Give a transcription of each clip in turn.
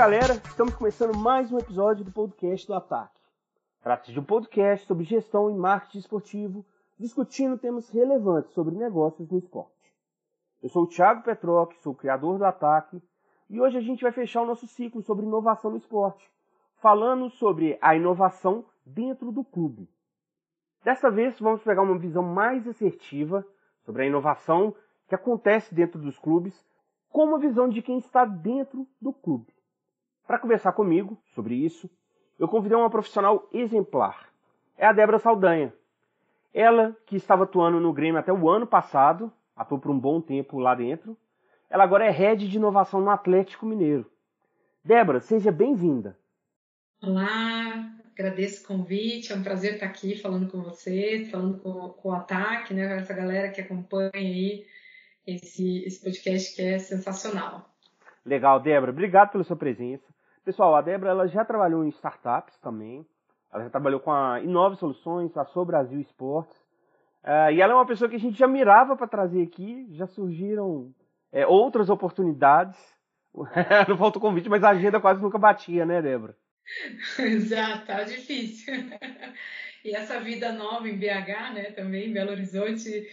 galera, estamos começando mais um episódio do podcast do Ataque. Trata-se de um podcast sobre gestão e marketing esportivo, discutindo temas relevantes sobre negócios no esporte. Eu sou o Thiago Petroc, sou o criador do Ataque, e hoje a gente vai fechar o nosso ciclo sobre inovação no esporte, falando sobre a inovação dentro do clube. Desta vez vamos pegar uma visão mais assertiva sobre a inovação que acontece dentro dos clubes, com uma visão de quem está dentro do clube. Para conversar comigo sobre isso, eu convidei uma profissional exemplar. É a Débora Saldanha. Ela, que estava atuando no Grêmio até o ano passado, atuou por um bom tempo lá dentro, ela agora é head de inovação no Atlético Mineiro. Débora, seja bem-vinda. Olá, agradeço o convite, é um prazer estar aqui falando com você, falando com, com o Ataque, né, com essa galera que acompanha aí esse, esse podcast que é sensacional. Legal, Débora, obrigado pela sua presença. Pessoal, a Débora ela já trabalhou em startups também. Ela já trabalhou com a Inove Soluções, a Sou Brasil Esportes. Uh, e ela é uma pessoa que a gente já mirava para trazer aqui. Já surgiram é, outras oportunidades. Não falta o convite, mas a agenda quase nunca batia, né, Débora? Exato, tá difícil. e essa vida nova em BH, né, também em Belo Horizonte,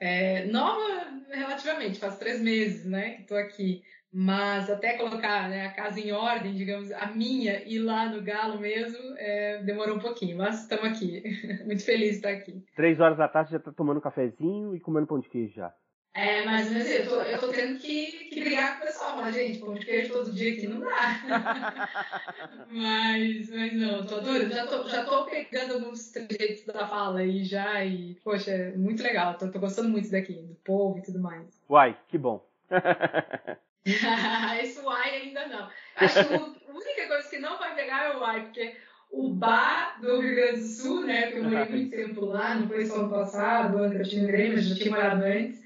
é, nova relativamente, faz três meses, né, que estou aqui. Mas até colocar né, a casa em ordem, digamos, a minha e lá no Galo mesmo, é, demorou um pouquinho, mas estamos aqui. Muito feliz de estar aqui. Três horas da tarde já está tomando um cafezinho e comendo pão de queijo já. É, mas assim, eu, tô, eu tô tendo que, que brigar com o pessoal, mas, gente, pão de queijo todo dia aqui não dá. mas, mas não, tô adorando. Já tô, já tô pegando alguns trejeitos da fala aí já e, poxa, é muito legal. Tô, tô gostando muito daqui, do povo e tudo mais. Uai, que bom. Esse uai ainda não. Acho que a única coisa que não vai pegar é o uai, porque o bar do Rio Grande do Sul, né? Porque eu morei muito tempo lá, não foi só ano passado, ano eu tinha Grêmio, já tinha morado antes.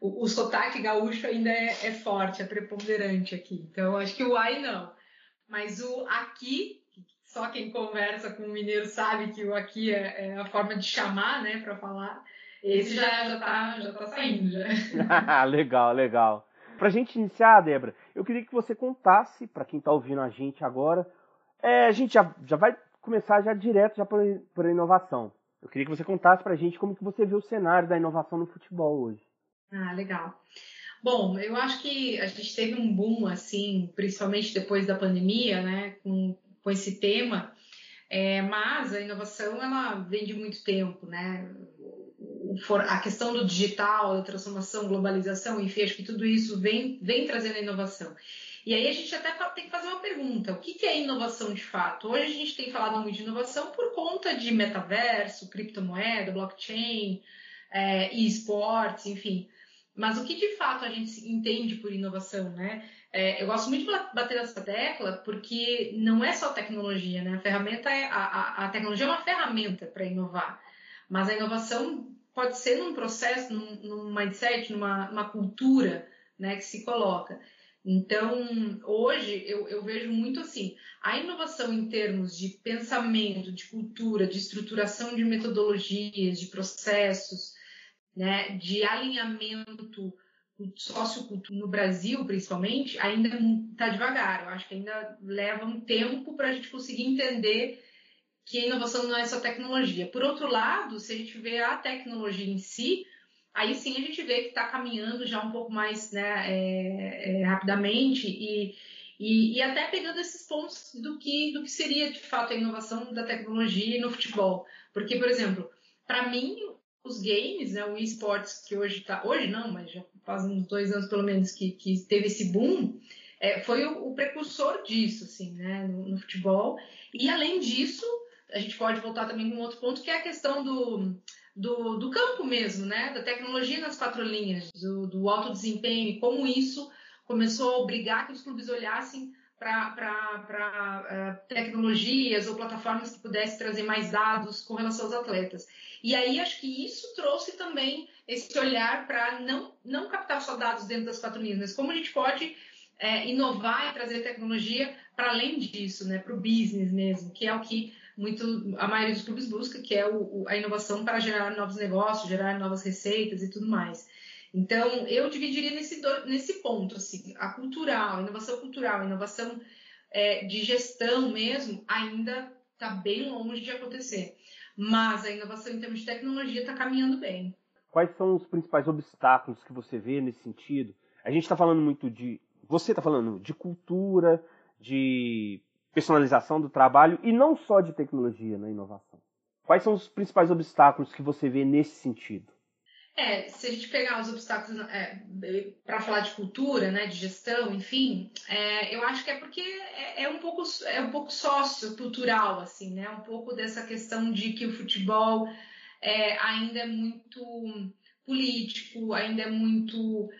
O, o sotaque gaúcho ainda é, é, forte, é preponderante aqui. Então, acho que o ai não. Mas o aqui, só quem conversa com o mineiro sabe que o aqui é, é a forma de chamar, né, para falar. Esse já, já, tá, já tá saindo, já. legal, legal. Para a gente iniciar, Débora, eu queria que você contasse, para quem está ouvindo a gente agora, é, a gente já, já vai começar já direto já por, inovação. Eu queria que você contasse para a gente como que você vê o cenário da inovação no futebol hoje. Ah, legal. Bom, eu acho que a gente teve um boom, assim, principalmente depois da pandemia, né, com, com esse tema, é, mas a inovação, ela vem de muito tempo, né, a questão do digital, da transformação, globalização, enfim, acho que tudo isso vem, vem trazendo inovação. E aí a gente até tem que fazer uma pergunta: o que é inovação de fato? Hoje a gente tem falado muito de inovação por conta de metaverso, criptomoeda, blockchain, é, e esportes, enfim. Mas o que de fato a gente entende por inovação, né? É, eu gosto muito de bater nessa tecla porque não é só tecnologia, né? A ferramenta é a, a, a tecnologia é uma ferramenta para inovar, mas a inovação pode ser num processo, num, num mindset, numa, numa, cultura né, que se coloca. Então, hoje eu, eu, vejo muito assim: a inovação em termos de pensamento, de cultura, de estruturação de metodologias, de processos, né, de alinhamento sociocultural no Brasil, principalmente, ainda está devagar. Eu acho que ainda leva um tempo para a gente conseguir entender que a inovação não é só tecnologia. Por outro lado, se a gente vê a tecnologia em si, aí sim a gente vê que está caminhando já um pouco mais né, é, é, rapidamente e, e, e, até pegando esses pontos do que, do que seria de fato a inovação da tecnologia no futebol. Porque, por exemplo, para mim, os games, né, o esportes que hoje está. Hoje não, mas já faz uns dois anos pelo menos que, que teve esse boom. É, foi o, o, precursor disso, assim, né, no, no futebol. E além disso, a gente pode voltar também com outro ponto, que é a questão do, do, do campo mesmo, né? Da tecnologia nas quatro linhas, do, do alto desempenho, e como isso começou a obrigar que os clubes olhassem para uh, tecnologias ou plataformas que pudessem trazer mais dados com relação aos atletas. E aí acho que isso trouxe também esse olhar para não, não captar só dados dentro das quatro linhas, mas como a gente pode é, inovar e trazer tecnologia para além disso, né, para o business mesmo, que é o que muito a maioria dos clubes busca, que é o, a inovação para gerar novos negócios, gerar novas receitas e tudo mais. Então, eu dividiria nesse, nesse ponto, assim, a cultural, a inovação cultural, a inovação é, de gestão mesmo ainda está bem longe de acontecer. Mas a inovação em termos de tecnologia está caminhando bem. Quais são os principais obstáculos que você vê nesse sentido? A gente está falando muito de. Você está falando de cultura, de personalização do trabalho e não só de tecnologia na inovação. Quais são os principais obstáculos que você vê nesse sentido? É, se a gente pegar os obstáculos é, para falar de cultura, né, de gestão, enfim, é, eu acho que é porque é, é, um pouco é um pouco sociocultural, assim, né, um pouco dessa questão de que o futebol é, ainda é muito político, ainda é muito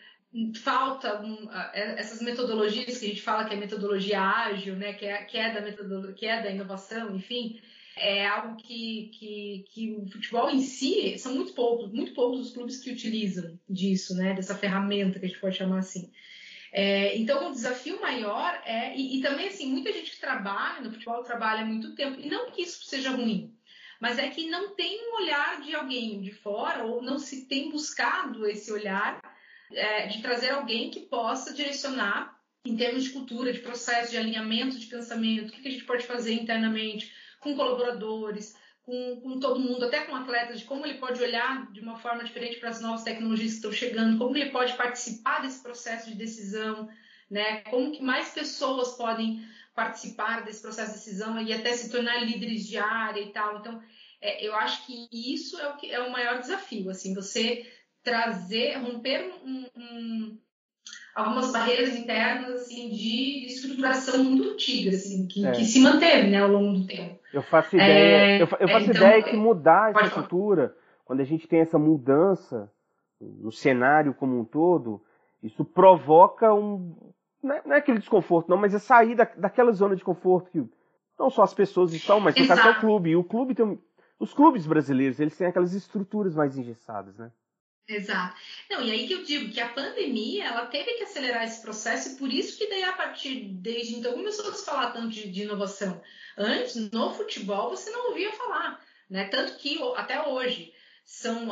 falta um, é, essas metodologias que a gente fala que é metodologia ágil, né, que é, que é da que é da inovação, enfim, é algo que, que, que o futebol em si são muito poucos, muito poucos os clubes que utilizam disso, né, dessa ferramenta que a gente pode chamar assim. É, então, o desafio maior é, e, e, também assim, muita gente que trabalha no futebol trabalha muito tempo, e não que isso seja ruim, mas é que não tem um olhar de alguém de fora, ou não se tem buscado esse olhar é, de trazer alguém que possa direcionar em termos de cultura, de processo, de alinhamento de pensamento, o que, que a gente pode fazer internamente com colaboradores, com, com, todo mundo, até com atletas, de como ele pode olhar de uma forma diferente para as novas tecnologias que estão chegando, como ele pode participar desse processo de decisão, né? Como que mais pessoas podem participar desse processo de decisão e até se tornar líderes de área e tal. Então, é, eu acho que isso é o, que, é o maior desafio, assim, você trazer, romper um, um, algumas barreiras internas assim, de estruturação muito antiga, assim, que, é. que, se manteve né, ao longo do tempo. Eu faço ideia, é, eu, eu faço então, ideia que mudar essa estrutura, quando a gente tem essa mudança no cenário como um todo, isso provoca um. Não é, não é aquele desconforto, não, mas é sair da, daquela zona de conforto que não só as pessoas estão, mas no caso é o clube. E o clube tem. Os clubes brasileiros, eles têm aquelas estruturas mais engessadas, né? Exato. Não, e aí que eu digo que a pandemia, ela teve que acelerar esse processo e por isso que daí a partir desde então começou a se falar tanto de, de inovação. Antes, no futebol, você não ouvia falar, né? Tanto que até hoje são,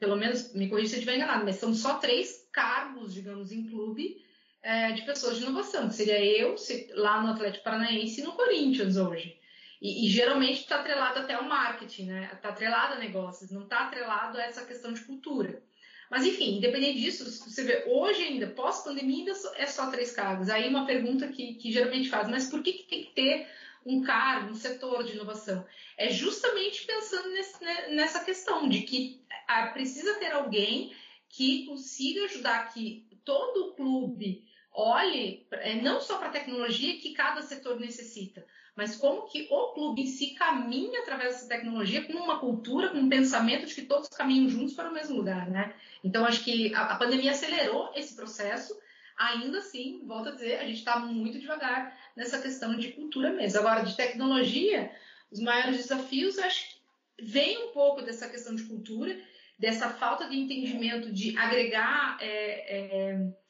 pelo menos, me corrija se eu estiver enganado, mas são só três cargos, digamos, em clube é, de pessoas de inovação, que seria eu lá no Atlético Paranaense e no Corinthians hoje. E, e geralmente está atrelado até ao marketing, né? Está atrelado a negócios, não está atrelado a essa questão de cultura. Mas enfim, independente disso, você vê, hoje ainda, pós-pandemia, ainda é só três cargos. Aí uma pergunta que, que geralmente faz, mas por que, que tem que ter um cargo, um setor de inovação? É justamente pensando nesse, né, nessa questão de que ah, precisa ter alguém que consiga ajudar que todo o clube olhe é, não só para a tecnologia que cada setor necessita, mas como que o clube em si caminha através dessa tecnologia com uma cultura, com um pensamento de que todos caminham juntos para o mesmo lugar, né? Então, acho que a, pandemia acelerou esse processo, ainda assim, volto a dizer, a gente está muito devagar nessa questão de cultura mesmo. Agora, de tecnologia, os maiores desafios, acho que vem um pouco dessa questão de cultura, dessa falta de entendimento de agregar... É, é,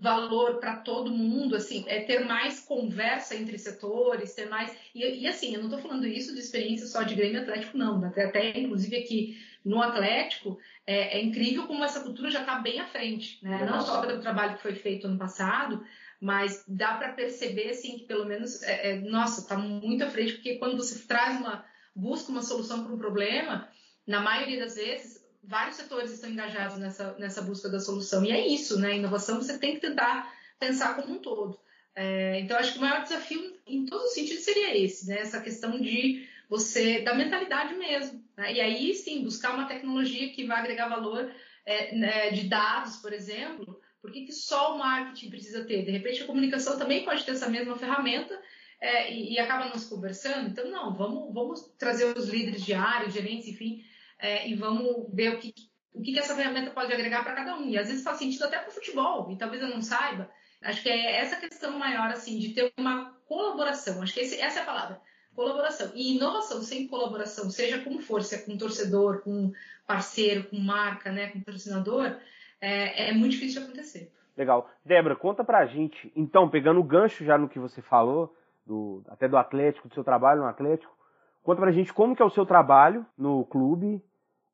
valor para todo mundo, assim, é ter mais conversa entre setores, ter mais. E, e assim, eu não estou falando isso de experiência só de Grêmio Atlético, não. Até, até inclusive aqui no Atlético, é, é incrível como essa cultura já está bem à frente, né? Não só pelo trabalho que foi feito ano passado, mas dá para perceber, assim, que pelo menos, é, é, nossa, está muito à frente, porque quando você traz uma. busca uma solução para um problema, na maioria das vezes, vários setores estão engajados nessa, nessa busca da solução. E é isso, né? Inovação você tem que tentar pensar como um todo. É, então, acho que o maior desafio em todos os sentidos seria esse, né? Essa questão de você, da mentalidade mesmo. Né? E aí, sim, buscar uma tecnologia que vai agregar valor é, né, de dados, por exemplo. Por que, que só o marketing precisa ter? De repente, a comunicação também pode ter essa mesma ferramenta é, e, e, acaba nos conversando. Então, não, vamos, vamos trazer os líderes de área, gerentes, enfim, é, e vamos ver o que, o que essa ferramenta pode agregar para cada um. E às vezes faz sentido até para o futebol, e talvez eu não saiba. Acho que é essa questão maior, assim, de ter uma colaboração. Acho que esse, essa é a palavra. Colaboração. E inovação sem colaboração, seja como for, se é com torcedor, com parceiro, com marca, né, com patrocinador, é, é muito difícil de acontecer. Legal. Débora, conta pra gente, então, pegando o gancho já no que você falou, do, até do Atlético, do seu trabalho no Atlético, conta pra gente como que é o seu trabalho no clube,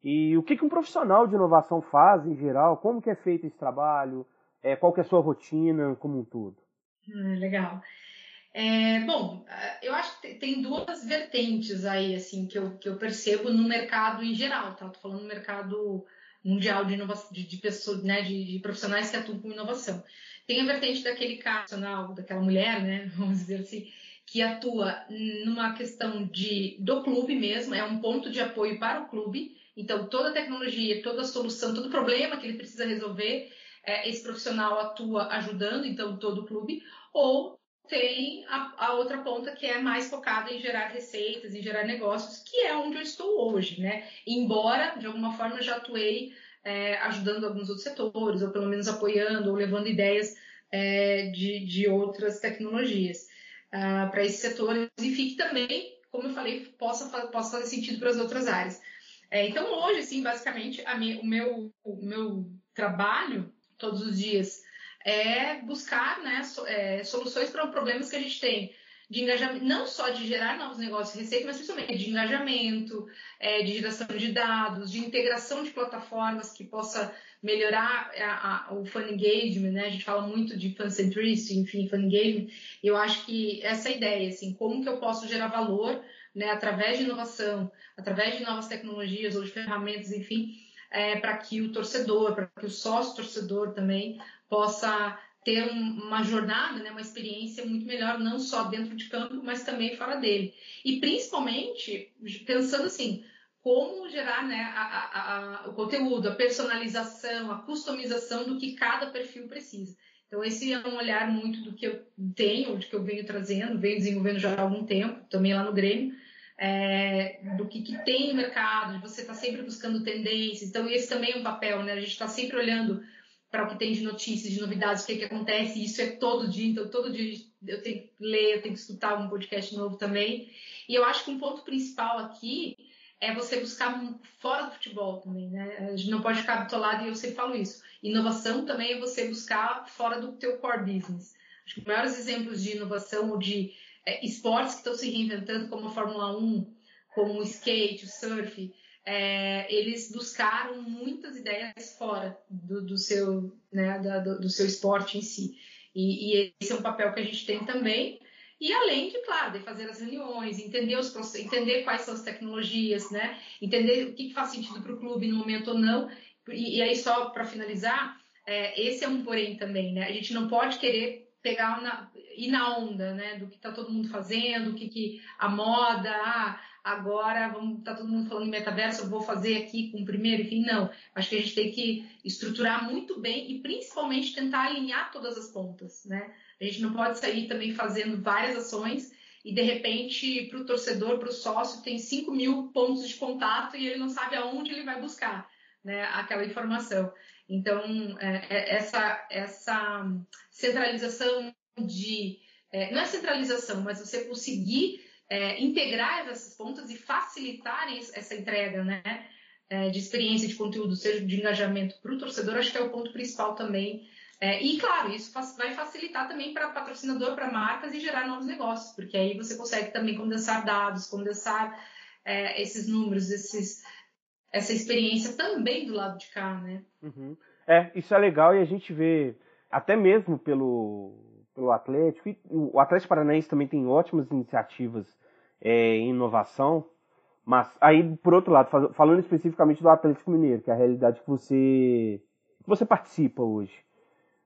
e o que, que um profissional de inovação faz em geral? Como que é feito esse trabalho? É, qual que é a sua rotina como um todo? Hum, legal. É, bom, eu acho que tem duas vertentes aí, assim, que eu, que eu percebo no mercado em geral, tá? Tô falando no mercado mundial de inovação, de, de pessoas, né, de, de, profissionais que atuam com inovação. Tem a vertente daquele cara, daquela mulher, né, vamos dizer assim, que atua numa questão de do clube mesmo, é um ponto de apoio para o clube. Então, toda a tecnologia, toda a solução, todo problema que ele precisa resolver, é, esse profissional atua ajudando, então, todo o clube. Ou tem a, a, outra ponta que é mais focada em gerar receitas, em gerar negócios, que é onde eu estou hoje, né? Embora, de alguma forma, eu já atuei é, ajudando alguns outros setores, ou pelo menos apoiando, ou levando ideias é, de, de outras tecnologias uh, para esse setor e fique também, como eu falei, possa, possa fazer sentido para as outras áreas. É, então, hoje, sim, basicamente, minha, o, meu, o meu trabalho todos os dias é buscar né, so, é, soluções para problemas que a gente tem de engajamento, não só de gerar novos negócios e receita, mas principalmente de engajamento, é, de geração de dados, de integração de plataformas que possa melhorar a, a, o fan engagement, né? A gente fala muito de fan centricity, enfim, fan engagement. Eu acho que essa é ideia, assim, como que eu posso gerar valor, né, através de inovação, através de novas tecnologias ou de ferramentas, enfim, é, para que o torcedor, para que o sócio torcedor também possa ter uma jornada, né, uma experiência muito melhor, não só dentro de campo, mas também fora dele. E principalmente pensando assim, como gerar né, a, a, a, o conteúdo, a personalização, a customização do que cada perfil precisa. Então, esse é um olhar muito do que eu tenho, do que eu venho trazendo, venho desenvolvendo já há algum tempo, também lá no Grêmio, é, do que, que, tem no mercado, você estar tá sempre buscando tendências. Então, esse também é um papel, né? A gente está sempre olhando para o que tem de notícias, de novidades, o que, que acontece, isso é todo dia, então todo dia eu tenho que ler, eu tenho que escutar um podcast novo também. E eu acho que um ponto principal aqui é você buscar fora do futebol também, né? A gente não pode ficar bitolado e eu sempre falo isso. Inovação também é você buscar fora do teu core business. Acho que os maiores exemplos de inovação ou de é, esportes que estão se reinventando, como a Fórmula 1, como o skate, o surf, é, eles buscaram muitas ideias fora do, do seu, né, da, do, do, seu esporte em si. E, e, esse é um papel que a gente tem também. E além de, claro, de fazer as reuniões, entender, os, entender quais são as tecnologias, né? entender o que, faz sentido para o clube no momento ou não. E, e aí, só para finalizar, é, esse é um porém também, né? A gente não pode querer pegar na, ir na onda, né? Do que está todo mundo fazendo, o que, que a moda, ah, agora vamos tá todo mundo falando em metaverso, eu vou fazer aqui com o primeiro, enfim, não. Acho que a gente tem que estruturar muito bem e principalmente tentar alinhar todas as pontas, né? A gente não pode sair também fazendo várias ações e de repente para o torcedor, para o sócio, tem 5 mil pontos de contato e ele não sabe aonde ele vai buscar né, aquela informação. Então, é, é, essa, essa centralização de. É, não é centralização, mas você conseguir é, integrar essas pontas e facilitar essa entrega né, é, de experiência de conteúdo, seja de engajamento para o torcedor, acho que é o ponto principal também. É, e, claro, isso vai facilitar também para patrocinador, para marcas e gerar novos negócios, porque aí você consegue também condensar dados, condensar é, esses números, esses, essa experiência também do lado de cá, né? Uhum. É, isso é legal e a gente vê até mesmo pelo pelo Atlético. E o Atlético Paranaense também tem ótimas iniciativas é, em inovação. Mas aí, por outro lado, falando especificamente do Atlético Mineiro, que é a realidade que você, que você participa hoje.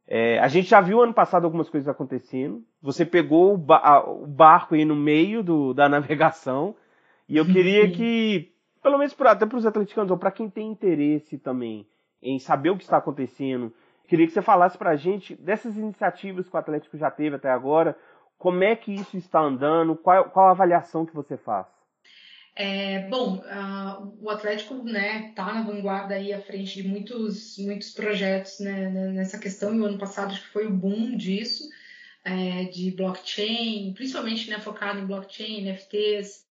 É, a gente já viu ano passado algumas coisas acontecendo. Você pegou o, ba o barco aí no meio do, da navegação. E eu queria que, pelo menos pra, até para os atleticanos, ou para quem tem interesse também em saber o que está acontecendo Queria que você falasse para a gente dessas iniciativas que o Atlético já teve até agora, como é que isso está andando, qual, qual a avaliação que você faz? É, bom, uh, o Atlético está né, tá na vanguarda aí à frente de muitos, muitos projetos né, nessa questão, e o ano passado acho que foi o boom disso, é, de blockchain, principalmente né, focado em blockchain, NFTs,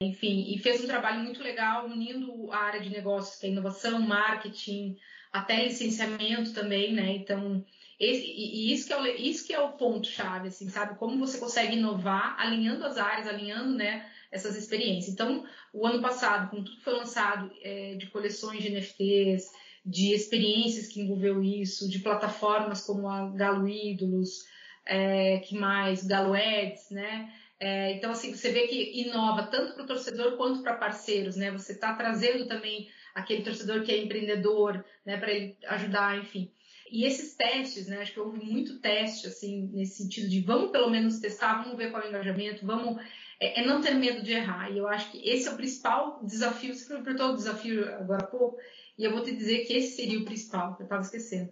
enfim, e fez um trabalho muito legal unindo a área de negócios, que é inovação, marketing, até licenciamento também, né? Então, esse, e isso que, é o, isso que é o ponto-chave, assim, sabe? Como você consegue inovar, alinhando as áreas, alinhando, né, essas experiências. Então, o ano passado, com tudo que foi lançado é, de coleções de NFTs, de experiências que envolveu isso, de plataformas como a Galo Ídolos, é, que mais? Galo Ads, né? É, então, assim, você vê que inova tanto para o torcedor quanto para parceiros, né? Você está trazendo também aquele torcedor que é empreendedor, né? Para ele ajudar, enfim. E esses testes, né? Acho que houve muito teste, assim, nesse sentido de vamos pelo menos testar, vamos ver qual é o engajamento, vamos. É, é não ter medo de errar. E eu acho que esse é o principal desafio. Você perguntou o desafio agora há pouco, e eu vou te dizer que esse seria o principal, que eu estava esquecendo.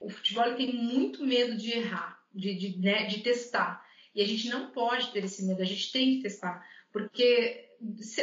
O futebol tem muito medo de errar, de, de, né, de testar. E a gente não pode ter esse medo, a gente tem que testar. Porque,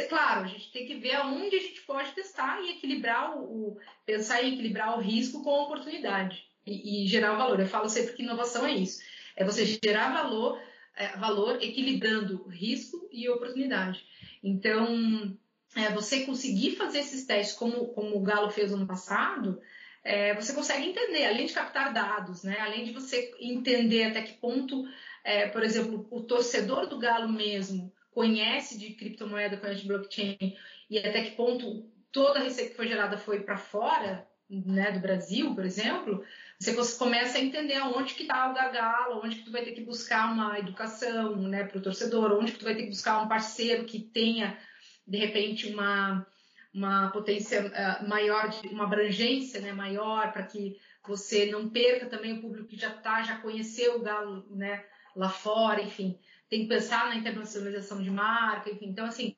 claro, a gente tem que ver aonde a gente pode testar e equilibrar o, pensar em equilibrar o risco com a oportunidade e, e, gerar valor. Eu falo sempre que inovação é isso. É você gerar valor, é, valor equilibrando risco e oportunidade. Então, é, você conseguir fazer esses testes como, como o Galo fez ano passado, é, você consegue entender, além de captar dados, né? além de você entender até que ponto é, por exemplo, o torcedor do Galo mesmo conhece de criptomoeda, conhece de blockchain e até que ponto toda a receita que foi gerada foi para fora né, do Brasil, por exemplo, você começa a entender aonde que está o gargalo, onde que tu vai ter que buscar uma educação né, para o torcedor, onde que tu vai ter que buscar um parceiro que tenha, de repente, uma, uma potência uh, maior, uma abrangência né, maior, para que você não perca também o público que já está, já conheceu o Galo, né, lá fora, enfim, tem que pensar na internacionalização de marca, enfim. Então, assim,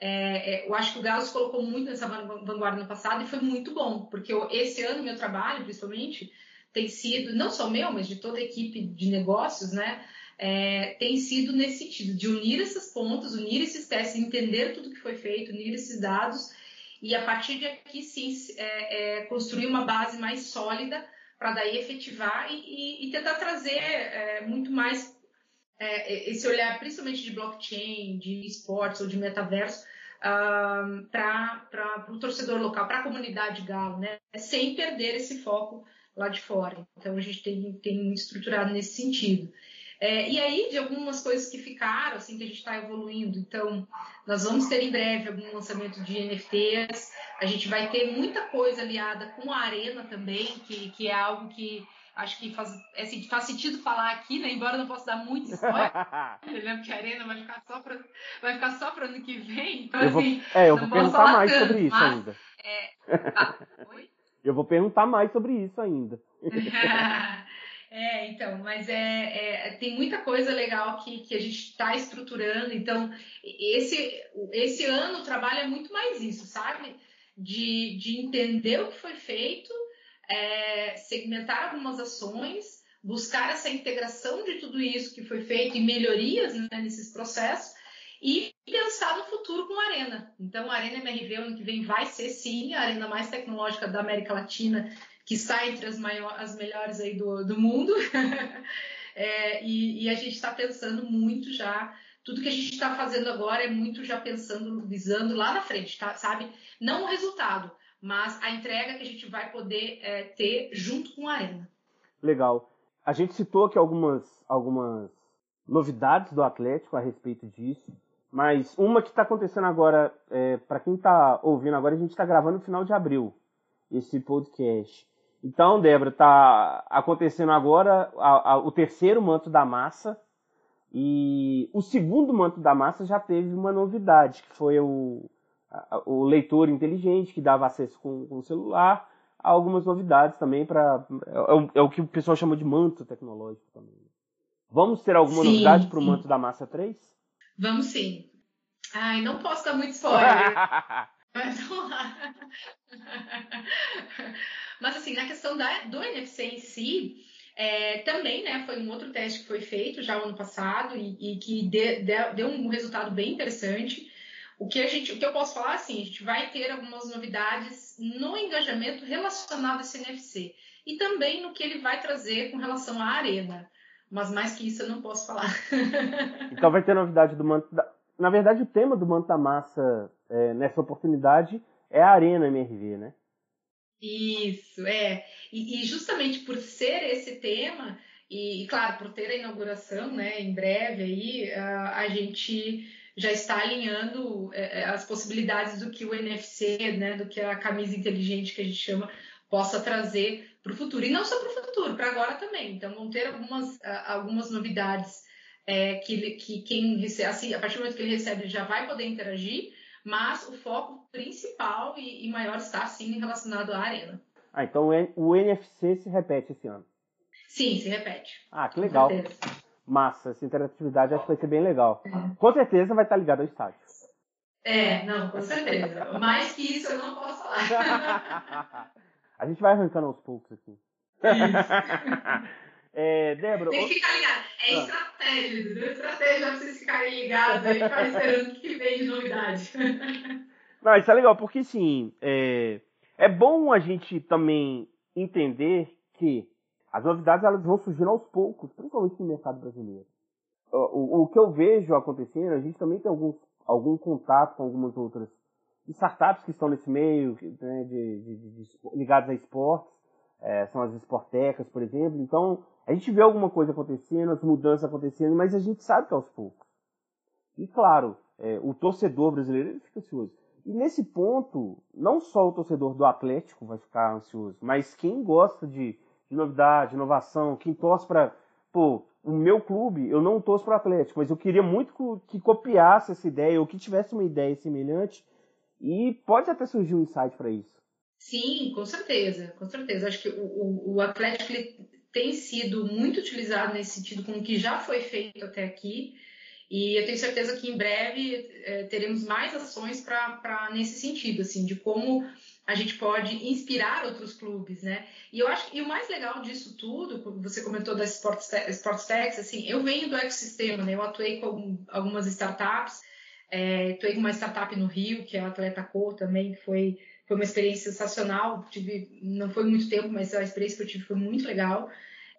é, é, eu acho que o Galo se colocou muito nessa vanguarda no passado e foi muito bom, porque eu, esse ano, meu trabalho, principalmente, tem sido, não só meu, mas de toda a equipe de negócios, né? É, tem sido nesse sentido, de unir essas pontas, unir esses testes, entender tudo que foi feito, unir esses dados e a partir de aqui sim é, é, construir uma base mais sólida para daí efetivar e, e, e tentar trazer é, muito mais é, esse olhar, principalmente de blockchain, de esportes ou de metaverso, uh, para o torcedor local, para a comunidade Galo, né? sem perder esse foco lá de fora. Então a gente tem, tem estruturado nesse sentido. É, e aí, de algumas coisas que ficaram, assim, que a gente está evoluindo. Então, nós vamos ter em breve algum lançamento de NFTs. A gente vai ter muita coisa aliada com a Arena também, que, que é algo que acho que faz, é assim, faz sentido falar aqui, né? Embora eu não possa dar muito spoiler, né? Porque a Arena vai ficar só para vai ficar só para ano que vem. Então, eu vou, assim, é, eu vou perguntar mais tanto, sobre isso mas, ainda. É, ah, oi? Eu vou perguntar mais sobre isso ainda. É, então, mas é, é, tem muita coisa legal que, que a gente está estruturando. Então, esse, esse ano o trabalho é muito mais isso, sabe? De, de entender o que foi feito, é, segmentar algumas ações, buscar essa integração de tudo isso que foi feito e melhorias né, nesses processos e pensar no futuro com a Arena. Então, a Arena MRV ano que vem vai ser sim a arena mais tecnológica da América Latina que está entre as, maiores, as melhores aí do, do mundo. é, e, e, a gente está pensando muito já. Tudo que a gente está fazendo agora é muito já pensando, visando lá na frente, tá? sabe? Não o resultado, mas a entrega que a gente vai poder é, ter junto com a Arena. Legal. A gente citou aqui algumas, algumas novidades do Atlético a respeito disso, mas uma que está acontecendo agora, é, para quem está ouvindo agora, a gente está gravando no final de abril esse podcast. Então, Débora, está acontecendo agora a, a, o terceiro manto da massa. E o segundo manto da massa já teve uma novidade, que foi o, o leitor inteligente, que dava acesso com, com o celular. Há algumas novidades também para. É, é, o que o pessoal chama de manto tecnológico também. Vamos ter alguma sim, novidade para o manto da massa 3? Vamos sim. Ai, não posso dar muito spoiler. mas vamos lá. Mas assim, na questão da, do NFC em si, é, também né, foi um outro teste que foi feito já no ano passado e, e que de, de, deu um resultado bem interessante. O que, a gente, o que eu posso falar assim, a gente vai ter algumas novidades no engajamento relacionado a esse NFC e também no que ele vai trazer com relação à arena. Mas mais que isso eu não posso falar. então vai ter novidade do manto da... Na verdade, o tema do manto da massa é, nessa oportunidade é a arena MRV, né? Isso, é. E, e, justamente por ser esse tema, e, claro, por ter a inauguração né, em breve aí, a, a gente já está alinhando é, é as possibilidades do que o NFC, né, do que a camisa inteligente que a gente chama, possa trazer para o futuro. E não só para o futuro, para agora também. Então, vão ter algumas, algumas novidades é, que, que quem recebe, assim, a partir do momento que ele recebe, ele já vai poder interagir, mas o foco principal e, e maior está, sim, relacionado à arena. Ah, então o NFC se repete esse ano? Sim, se repete. Ah, que legal. Massa, essa interatividade acho que vai ser bem legal. Com certeza vai estar ligado ao estádio. É, não, com certeza. Mais que isso eu não posso falar. A gente vai arrancando aos poucos aqui. é, Débora. Tem que ficar ligado. É ah. estratégia, entendeu? Estratégia pra vocês ficarem ligados aí, ficar esperando o que vem de novidade. Não, isso é legal, porque sim, é, é bom a gente também entender que as novidades elas vão surgindo aos poucos, principalmente no mercado brasileiro. O, o, o que eu vejo acontecendo, a gente também tem alguns, algum contato com algumas outras startups que estão nesse meio, né, de, de, de, ligadas a esportes, é, são as esportecas, por exemplo. Então, a gente vê alguma coisa acontecendo, as mudanças acontecendo, mas a gente sabe que é aos poucos. E claro, é, o torcedor brasileiro ele fica ansioso. E nesse ponto, não só o torcedor do Atlético vai ficar ansioso, mas quem gosta de, de novidade, inovação, quem torce para. Pô, o meu clube, eu não torço para o Atlético, mas eu queria muito que copiasse essa ideia, ou que tivesse uma ideia semelhante e pode até surgir um insight para isso. Sim, com certeza, com certeza. Acho que o, o, o Atlético tem sido muito utilizado nesse sentido com o que já foi feito até aqui. E eu tenho certeza que em breve é, teremos mais ações para nesse sentido, assim, de como a gente pode inspirar outros clubes, né? E eu acho que o mais legal disso tudo, você comentou da Sports, Sports Tech, assim, eu venho do ecossistema, né? Eu atuei com algumas startups é, com uma startup no Rio, que é a Atleta Cor também, foi, foi uma experiência sensacional. Tive, não foi muito tempo, mas a experiência que eu tive foi muito legal.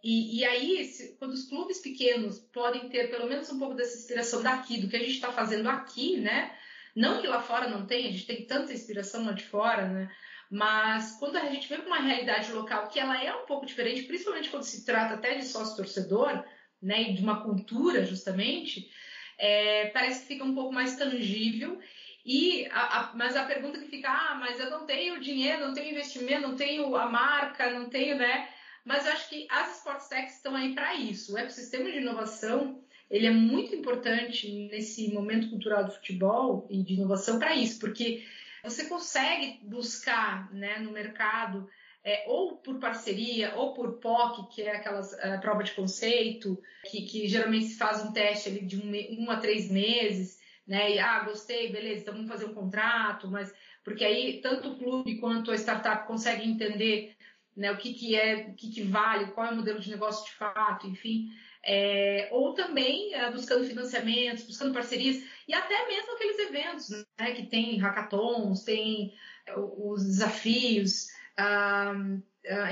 E, e aí, se, quando os clubes pequenos podem ter pelo menos um pouco dessa inspiração daqui, do que a gente está fazendo aqui, né? Não que lá fora não tenha, a gente tem tanta inspiração lá de fora, né? Mas quando a gente vê uma realidade local que ela é um pouco diferente, principalmente quando se trata até de sócio-torcedor, né? E de uma cultura, justamente, é, parece que fica um pouco mais tangível. E a, a, mas a pergunta que fica, ah, mas eu não tenho dinheiro, não tenho investimento, não tenho a marca, não tenho, né? Mas eu acho que as Sports Techs estão aí para isso. O ecossistema de inovação ele é muito importante nesse momento cultural do futebol e de inovação para isso, porque você consegue buscar né, no mercado é, ou por parceria, ou por POC, que é aquelas uh, prova de conceito, que, que, geralmente se faz um teste ali de um, um, a três meses, né? E, ah, gostei, beleza, então vamos fazer um contrato, mas porque aí tanto o clube quanto a startup conseguem entender né, o que, que é, o que, que vale, qual é o modelo de negócio de fato, enfim. É, ou também é, buscando financiamentos, buscando parcerias, e até mesmo aqueles eventos né, que tem hackathons, tem é, os desafios, ah,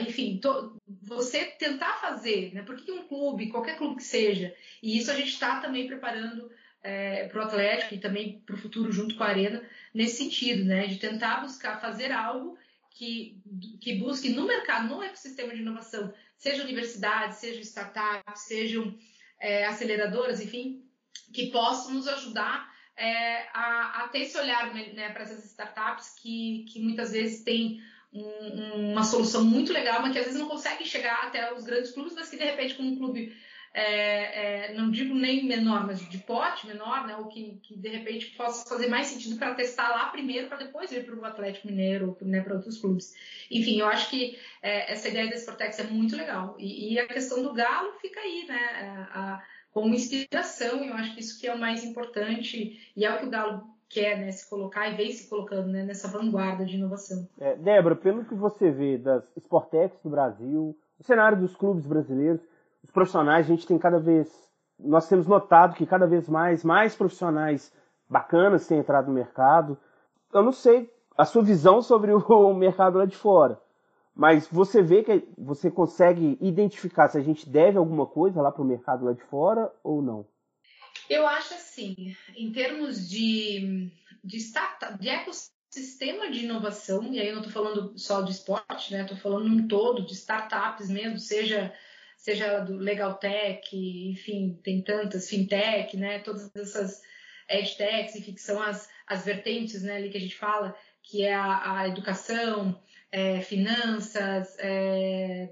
enfim, to, você tentar fazer, né? Por que um clube, qualquer clube que seja, e isso a gente está também preparando é, para o Atlético e também para o futuro junto com a Arena, nesse sentido, né? De tentar buscar fazer algo que, que busque no mercado, no ecossistema de inovação, seja universidades, seja startups, sejam é, aceleradoras, enfim, que possam nos ajudar é, a, a, ter esse olhar né, para essas startups que, que muitas vezes têm um, uma solução muito legal, mas que às vezes não consegue chegar até os grandes clubes, mas que de repente com um clube é, é, não digo nem menor, mas de pote menor, né, ou que, que de repente possa fazer mais sentido para testar lá primeiro, para depois ir para o Atlético Mineiro, né, para outros clubes. Enfim, eu acho que é, essa ideia da Sportex é muito legal. E, e, a questão do Galo fica aí, né, a, a, como inspiração, eu acho que isso que é o mais importante, e é o que o Galo quer né, se colocar e vem se colocando né, nessa vanguarda de inovação. É, Débora, pelo que você vê das Sportex do Brasil, o cenário dos clubes brasileiros, os profissionais, a gente tem cada vez, nós temos notado que cada vez mais, mais profissionais bacanas têm entrado no mercado. Eu não sei a sua visão sobre o mercado lá de fora, mas você vê que você consegue identificar se a gente deve alguma coisa lá para o mercado lá de fora ou não? Eu acho assim, em termos de, de, de ecossistema de inovação, e aí eu não estou falando só do esporte, né? Estou falando num todo, de startups mesmo, seja, seja do Legal Tech, enfim, tem tantas, fintech, né? Todas essas edtechs, enfim, que são as, as vertentes né, ali que a gente fala, que é a, a educação, é, finanças, é,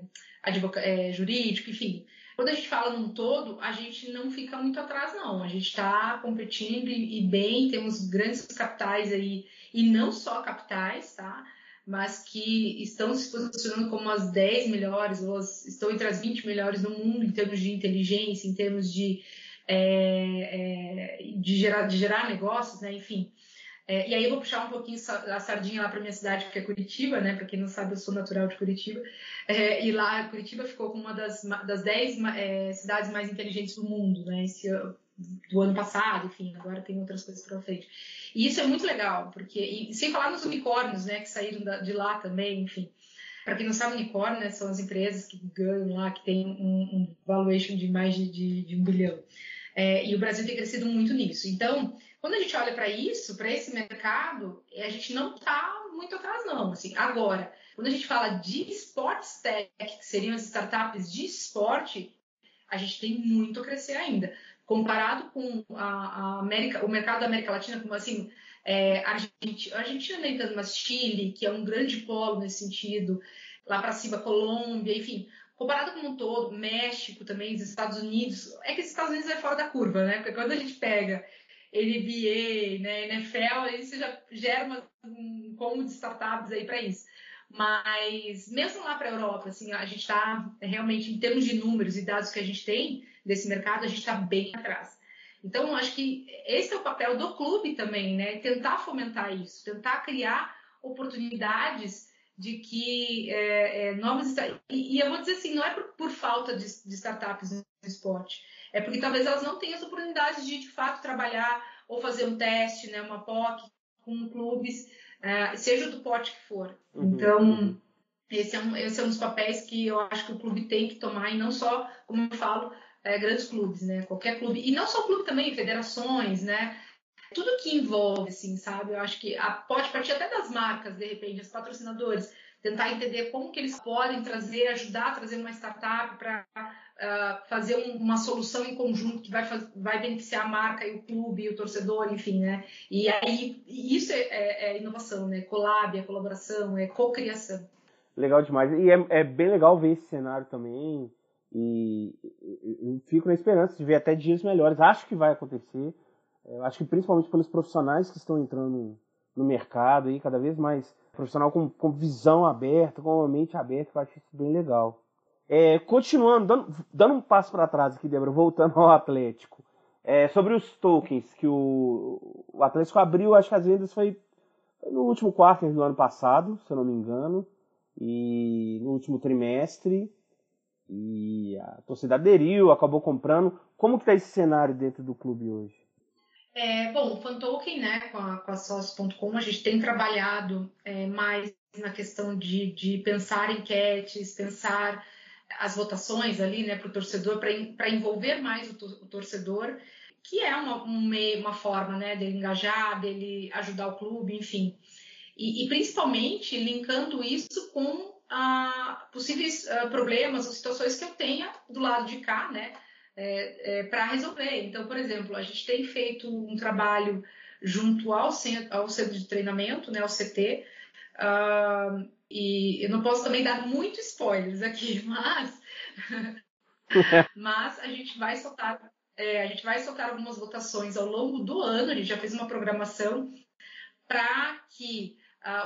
é, jurídico, enfim. Quando a gente fala num todo, a gente não fica muito atrás, não. A gente está competindo e, e, bem, temos grandes capitais aí, e não só capitais, tá? Mas que estão se posicionando como as 10 melhores, ou as, estão entre as 20 melhores no mundo em termos de inteligência, em termos de, é, é, de, gerar, de gerar negócios, né? Enfim. É, e aí eu vou puxar um pouquinho a sardinha lá para minha cidade, que é Curitiba, né? Para quem não sabe, eu sou natural de Curitiba. É, e lá, Curitiba ficou como uma das, das dez é, cidades mais inteligentes do mundo, né? Esse, do ano passado, enfim, agora tem outras coisas para frente. E isso é muito legal, porque e, sem falar nos unicórnios, né? Que saíram da, de lá também, enfim. Para quem não sabe, unicórnio né, são as empresas que ganham lá, que tem um, um valuation de mais de, de, de um bilhão. É, e o Brasil tem crescido muito nisso. Então, quando a gente olha para isso, para esse mercado, a gente não está muito atrás, não. Assim, agora, quando a gente fala de Sports Tech, que seriam as startups de esporte, a gente tem muito a crescer ainda. Comparado com a, América, o mercado da América Latina, como assim, é, Argentina, Argentina nem tanto, mas Chile, que é um grande polo nesse sentido, lá para cima Colômbia, enfim, comparado com um todo, México também, os Estados Unidos, é que os Estados Unidos é fora da curva, né? Porque quando a gente pega NBA, né, NFL, aí você já gera uma, um como de startups aí para isso. Mas mesmo lá para a Europa, assim, a gente está realmente, em termos de números e dados que a gente tem desse mercado, a gente está bem atrás. Então, acho que esse é o papel do clube também, né? Tentar fomentar isso, tentar criar oportunidades de que é, é, novas e, e, eu vou dizer assim, não é por, por falta de, de, startups no esporte, é porque talvez elas não tenham as oportunidades de de fato trabalhar ou fazer um teste, né, uma POC com clubes, uh, seja do porte que for. Uhum, então uhum. Esse, é um, esse é um dos papéis que eu acho que o clube tem que tomar e não só, como eu falo, é, grandes clubes, né? Qualquer clube e não só clube também, federações, né? tudo que envolve, assim, sabe? Eu acho que a, pode partir até das marcas, de repente, os patrocinadores, tentar entender como que eles podem trazer, ajudar a trazer uma startup para uh, ah, fazer um, uma solução em conjunto que vai, vai beneficiar a marca e o clube e o torcedor, enfim, né? E aí isso é, é, é inovação, né? Collab, é colaboração, é cocriação. Legal demais. E é, é bem legal ver esse cenário também. E eu fico na esperança de ver até dias melhores. Acho que vai acontecer. Eu acho que principalmente pelos profissionais que estão entrando no mercado aí, cada vez mais profissional com, com visão aberta, com uma mente aberta, eu acho isso bem legal. É, continuando, dando, dando, um passo para trás aqui, Débora, voltando ao Atlético. É, sobre os tokens que o, o, Atlético abriu, acho que as vendas foi, foi no último quarto do ano passado, se eu não me engano, e no último trimestre. E a torcida aderiu, acabou comprando. Como que está esse cenário dentro do clube hoje? É, bom, o Fantoken, né, com a, com a Sócio.com, a gente tem trabalhado é, mais na questão de, de pensar enquetes, pensar as votações ali, né, para o torcedor, para envolver mais o, o, torcedor, que é uma, um uma forma, né, dele engajar, dele ajudar o clube, enfim. E, e principalmente linkando isso com ah, possíveis ah, problemas ou situações que eu tenha do lado de cá, né, é, é, para resolver. Então, por exemplo, a gente tem feito um trabalho junto ao centro, ao centro de treinamento, né, ao CT, uh, e eu não posso também dar muito spoilers aqui, mas, mas a gente vai soltar, é, a gente vai soltar algumas votações ao longo do ano. A gente já fez uma programação para que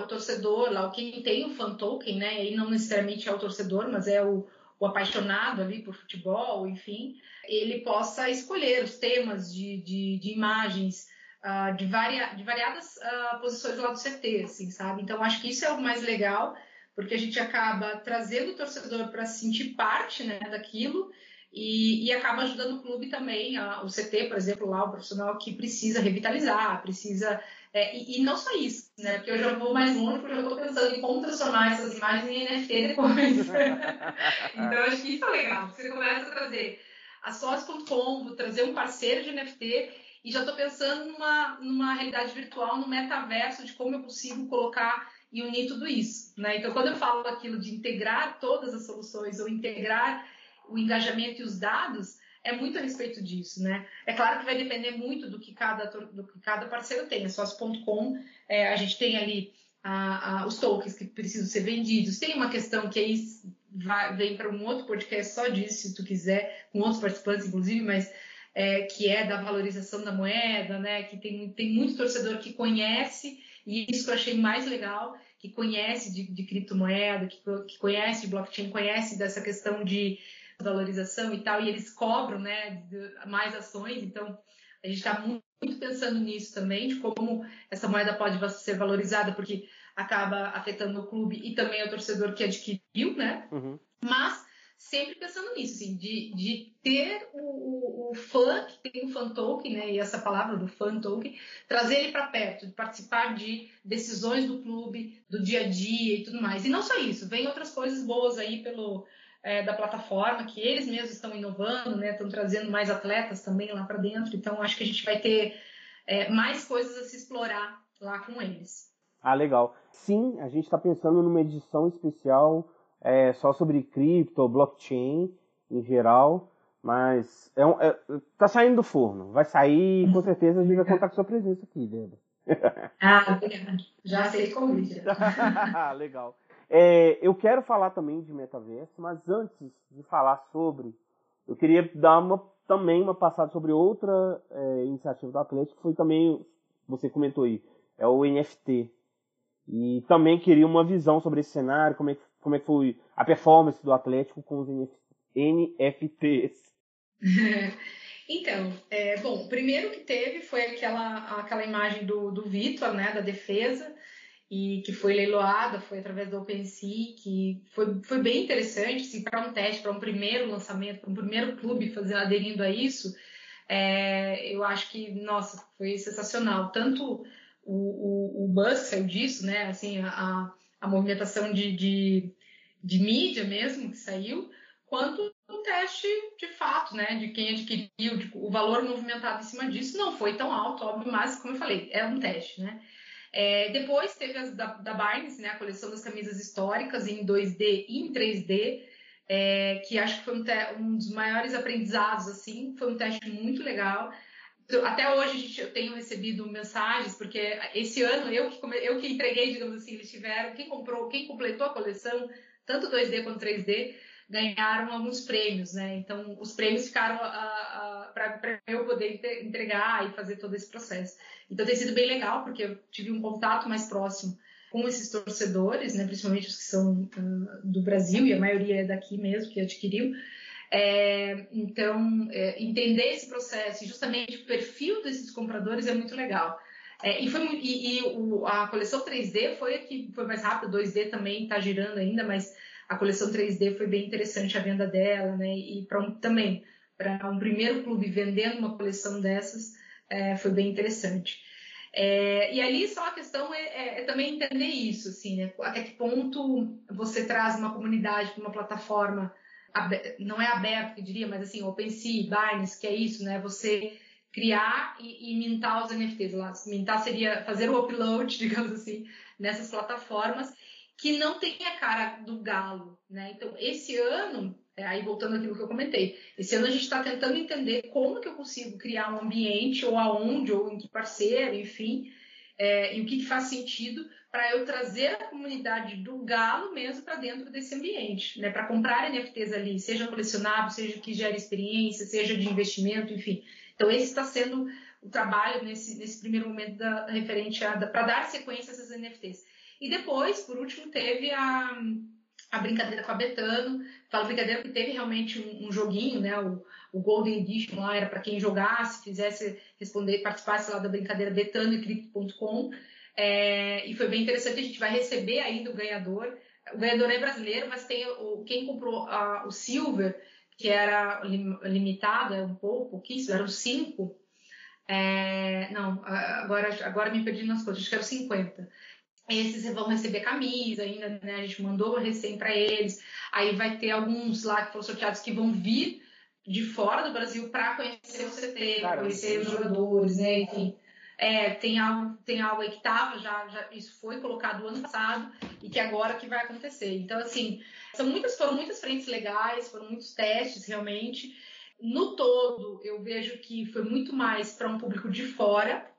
o torcedor, lá, quem tem o fan token, né, e não necessariamente é o torcedor, mas é o, o apaixonado ali por futebol, enfim, ele possa escolher os temas de, de, de imagens uh, de, varia, de variadas uh, posições lá do CT, assim, sabe? Então, acho que isso é o mais legal, porque a gente acaba trazendo o torcedor para se sentir parte né, daquilo e, e, acaba ajudando o clube também, a, o CT, por exemplo, lá, o profissional que precisa revitalizar, precisa. É, e, e, não só isso, né? Porque eu já vou mais longe, porque eu já estou pensando em como transformar essas imagens em NFT depois. então, acho que isso é legal. Você começa a trazer a sócio.com, trazer um parceiro de NFT e já estou pensando numa, numa realidade virtual, no metaverso, de como eu consigo colocar e unir tudo isso. Né? Então, quando eu falo aquilo de integrar todas as soluções ou integrar o engajamento e os dados, é muito a respeito disso, né? É claro que vai depender muito do que cada, do que cada parceiro tem. A sócio.com, é, a gente tem ali a, a, os tokens que precisam ser vendidos. Tem uma questão que aí vai, vem para um outro podcast só disso, se tu quiser, com outros participantes, inclusive, mas é, que é da valorização da moeda, né? Que tem, tem muito torcedor que conhece, e isso que eu achei mais legal, que conhece de, de criptomoeda, que, que conhece de blockchain, conhece dessa questão de valorização e tal, e eles cobram né, mais ações, então a gente está muito, muito pensando nisso também, de como essa moeda pode ser valorizada, porque acaba afetando o clube e também o torcedor que adquiriu, né? Uhum. Mas sempre pensando nisso, assim, de, de ter o, o, o, fã, que tem o fan token, né, e essa palavra do fan token, trazer ele para perto, de participar de decisões do clube, do dia a dia e tudo mais. E não só isso, vem outras coisas boas aí pelo é, da plataforma, que eles mesmos estão inovando, né, estão trazendo mais atletas também lá para dentro, então acho que a gente vai ter é, mais coisas a se explorar lá com eles. Ah, legal. Sim, a gente está pensando numa edição especial é, só sobre cripto, blockchain em geral, mas é, um, é tá saindo do forno. Vai sair, com certeza a gente vai contar com sua presença aqui, Débora. Ah, obrigada. Já aceito convite. legal. É, eu quero falar também de metaverso, mas antes de falar sobre, eu queria dar uma, também uma passada sobre outra é, iniciativa do Atlético, que foi também, você comentou aí, é o NFT. E também queria uma visão sobre esse cenário, como é como é que foi a performance do Atlético com os NFTs? Então, é, bom, o primeiro que teve foi aquela, aquela imagem do, do Vitor, né, da defesa, e que foi leiloada, foi através do OpenSea, que foi, foi bem interessante, assim, para um teste, para um primeiro lançamento, para um primeiro clube fazer aderindo a isso, é, eu acho que, nossa, foi sensacional. Tanto o, o, o buzz saiu disso, né, assim, a, a movimentação de, de, de mídia mesmo que saiu, quanto o teste de fato, né, de quem adquiriu, de, o valor movimentado em cima disso não foi tão alto, óbvio, mas como eu falei, é um teste, né. É, depois teve as da, da Barnes, né, a coleção das camisas históricas em 2D e em 3D, é, que acho que foi um, um, dos maiores aprendizados, assim, foi um teste muito legal. Até hoje gente, eu tenho recebido mensagens, porque esse ano eu que, eu que entreguei, digamos assim, eles tiveram, quem comprou, quem completou a coleção, tanto 2D quanto 3D, ganharam alguns prêmios, né? Então, os prêmios ficaram para eu poder entregar e fazer todo esse processo. Então, tem sido bem legal, porque eu tive um contato mais próximo com esses torcedores, né? Principalmente os que são uh, do Brasil, e a maioria é daqui mesmo, que adquiriu. É, então, é, entender esse processo e justamente o perfil desses compradores é muito legal. É, e, foi, e, e o, a coleção 3D foi a que foi mais rápida, 2D também está girando ainda, mas a coleção 3D foi bem interessante a venda dela, né? E para também para um primeiro clube vendendo uma coleção dessas é, foi bem interessante. É, e ali só a questão é, é, é, também entender isso, assim, né? Até que ponto você traz uma comunidade para uma plataforma não é aberto, que diria, mas assim, OpenSea, Binance, que é isso, né? Você criar e, e mintar os NFTs lá. Mintar seria fazer o upload, digamos assim, nessas plataformas que não tem a cara do galo, né? Então, esse ano, é, aí voltando àquilo que eu comentei, esse ano a gente está tentando entender como que eu consigo criar um ambiente, ou aonde, ou em que parceiro, enfim, é, e o que, que faz sentido para eu trazer a comunidade do galo mesmo para dentro desse ambiente, né? Para comprar NFTs ali, seja colecionável, seja que gere experiência, seja de investimento, enfim. Então esse está sendo o trabalho nesse, nesse primeiro momento da, referente a para dar sequência a essas NFTs. E depois, por último, teve a, a brincadeira com a Betano. Falo brincadeira porque teve realmente um, um joguinho, né? O, o, Golden Edition lá era para quem jogasse, fizesse responder, participasse lá da brincadeira Betano e Crypto.com. É, e foi bem interessante, a gente vai receber ainda o ganhador. O ganhador é brasileiro, mas tem o, quem comprou a, o Silver, que era limitada um pouco, pouquíssimo, eram cinco. É, não, agora, agora me perdi nas coisas, acho que eram 50. Esses vão receber camisa ainda, né? A gente mandou recém para eles. Aí vai ter alguns lá que foram sorteados que vão vir de fora do Brasil para conhecer o CT, para conhecer os jogadores, né? Enfim. É, tem algo, tem algo aí que estava, já, já, isso foi colocado ano passado e que agora que vai acontecer. Então, assim, são muitas, foram muitas frentes legais, foram muitos testes realmente. No todo, eu vejo que foi muito mais para um público de fora,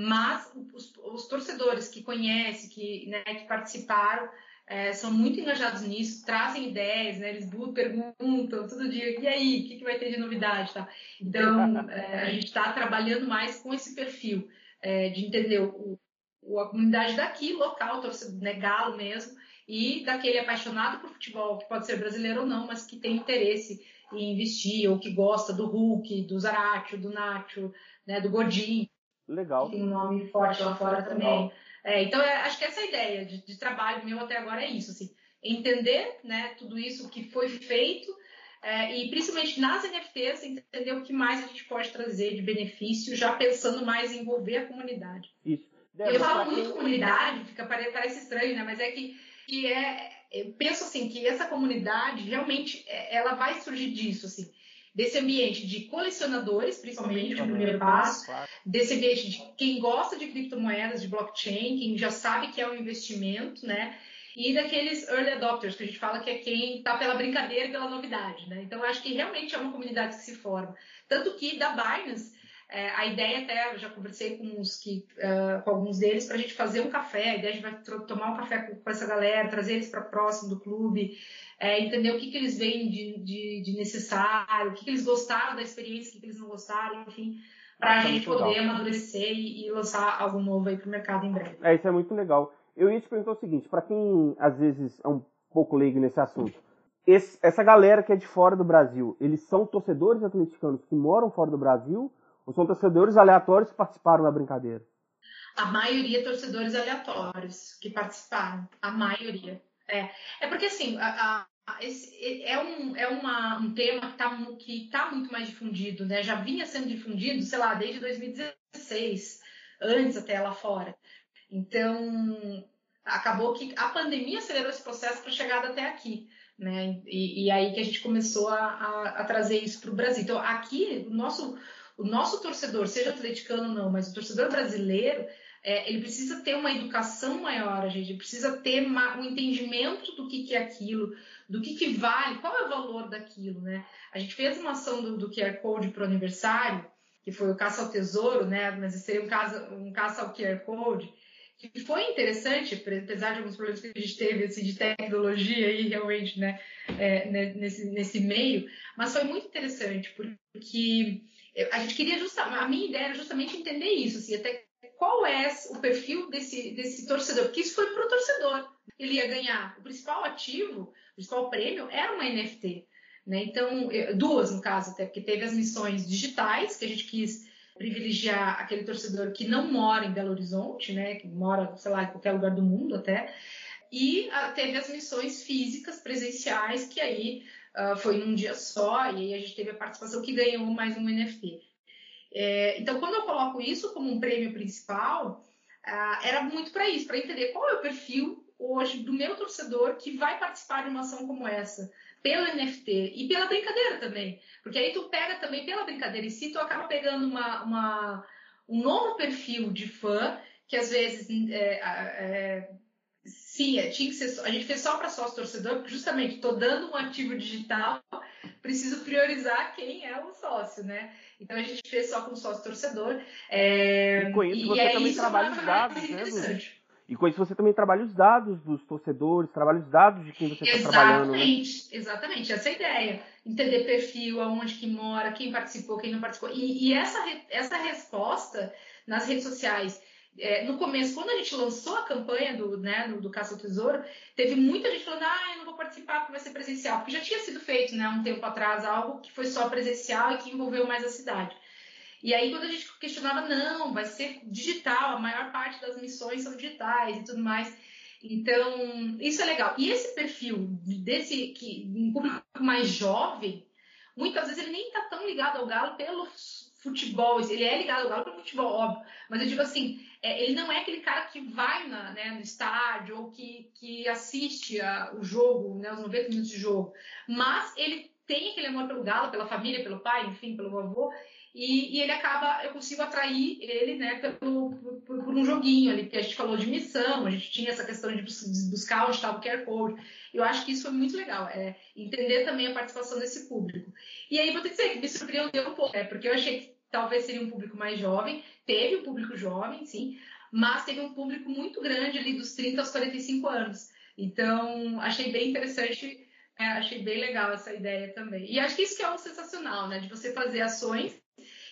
mas os, os torcedores que, conhece, que, né, que participaram, é, são muito engajados nisso, trazem ideias, né? Eles perguntam todo dia, e aí, o que, que vai ter de novidade? Tá? Então, é, a gente está trabalhando mais com esse perfil é, de entender o, o, a comunidade daqui, local, torcedor, né, galo mesmo, e daquele apaixonado por futebol, que pode ser brasileiro ou não, mas que tem interesse em investir, ou que gosta do Hulk, do Zaratio, do Nacho, né, do Godin. Legal. Que tem um nome forte lá fora também. É, então, é, acho que essa ideia de, de, trabalho meu até agora é isso, assim, entender né, tudo isso que foi feito é, e principalmente nas NFTs, entender o que mais a gente pode trazer de benefício, já pensando mais em envolver a comunidade. Isso. Deve eu falo muito quem... comunidade, fica, parece estranho, né? Mas é que, que é, eu penso assim que essa comunidade realmente é, ela vai surgir disso, assim, desse ambiente de colecionadores, principalmente o primeiro passo, claro. desse ambiente de quem gosta de criptomoedas, de blockchain, quem já sabe que é um investimento, né? E daqueles early adopters, que a gente fala que é quem está pela brincadeira e pela novidade, né? Então, acho que realmente é uma comunidade que se forma. Tanto que da Binance, é, a ideia até, eu já conversei com, uns que, uh, com alguns deles para a gente fazer um café. A ideia de vai tomar um café com, com essa galera, trazer eles para próximo do clube, é, entender o que, que eles veem de, de, de necessário, o que, que, eles gostaram da experiência, o que, que eles não gostaram, enfim, para a gente poder legal. amadurecer e, e, lançar algo novo aí para o mercado em breve. É, isso é muito legal. Eu ia te perguntar o seguinte, para quem às vezes é um pouco leigo nesse assunto, esse, essa galera que é de fora do Brasil, eles são torcedores atleticanos que moram fora do Brasil ou são torcedores aleatórios que participaram da brincadeira? A maioria torcedores aleatórios que participaram. A maioria. É, é porque assim, a, a, esse, é, um, é uma, um tema que está tá muito mais difundido, né? Já vinha sendo difundido, sei lá, desde 2016, antes até lá fora. Então, acabou que a pandemia acelerou esse processo para chegada até aqui. Né? E, e, aí que a gente começou a, a, a trazer isso para o Brasil. Então, aqui, o nosso, o nosso torcedor, seja atleticano ou não, mas o torcedor brasileiro, é, ele precisa ter uma educação maior, a gente precisa ter uma, um entendimento do que, que é aquilo, do que, que vale, qual é o valor daquilo, né? A gente fez uma ação do, do QR Code para o aniversário, que foi o caça ao tesouro, né? Mas seria um caça, um caça ao QR Code, que foi interessante, apesar de alguns problemas que a gente teve assim, de tecnologia aí realmente, né? É, nesse, nesse meio, mas foi muito interessante, porque a gente queria justamente, a minha ideia era justamente entender isso, assim, até qual é o perfil desse, desse torcedor, porque isso foi para o torcedor. Ele ia ganhar o principal ativo, o principal prêmio era uma NFT. Né? Então, duas no caso, até porque teve as missões digitais, que a gente quis privilegiar aquele torcedor que não mora em Belo Horizonte, né? que mora, sei lá, em qualquer lugar do mundo até, e uh, teve as missões físicas, presenciais, que aí uh, foi num dia só, e aí a gente teve a participação que ganhou mais um NFT. É, então, quando eu coloco isso como um prêmio principal, uh, era muito para isso, para entender qual é o perfil hoje do meu torcedor que vai participar de uma ação como essa, pelo NFT e pela brincadeira também. Porque aí tu pega também pela brincadeira e se tu acaba pegando uma, uma, um novo perfil de fã que às vezes é, é, Sim, tinha que ser, a gente fez só para sócio torcedor, porque justamente estou dando um ativo digital, preciso priorizar quem é o sócio, né? Então a gente fez só com sócio torcedor. É, e com isso você é também trabalha os dados, né? E com isso você também trabalha os dados dos torcedores, trabalha os dados de quem você está trabalhando. Né? Exatamente, exatamente, essa é a ideia. Entender perfil, aonde que mora, quem participou, quem não participou. E, e essa, essa resposta nas redes sociais é, no começo, quando a gente lançou a campanha do, né, do, do Caça ao Tesouro, teve muita gente falando, ah, eu não vou participar porque vai ser presencial, porque já tinha sido feito, né, um tempo atrás, algo que foi só presencial e que envolveu mais a cidade. E aí, quando a gente questionava, não, vai ser digital, a maior parte das missões são digitais e tudo mais. Então, isso é legal. E esse perfil desse que um público mais jovem, muitas vezes ele nem está tão ligado ao galo pelo futebol, ele é ligado ao galo pelo futebol, óbvio, mas eu digo assim, é, ele não é aquele cara que vai na, né, no estádio ou que, que assiste a, o jogo, né, os 90 minutos de jogo, mas ele tem aquele amor pelo galo, pela família, pelo pai, enfim, pelo avô, e, e ele acaba, eu consigo atrair ele, né, pelo, por, por, um joguinho ali, porque a gente falou de missão, a gente tinha essa questão de buscar onde estava o QR Code, eu acho que isso foi muito legal, é, entender também a participação desse público. E aí vou te dizer que me surpreendeu um pouco, é, porque eu achei que talvez seria um público mais jovem, teve um público jovem, sim, mas teve um público muito grande ali dos 30 aos 45 anos. Então, achei bem interessante, é, achei bem legal essa ideia também. E acho que isso que é um sensacional, né? De você fazer ações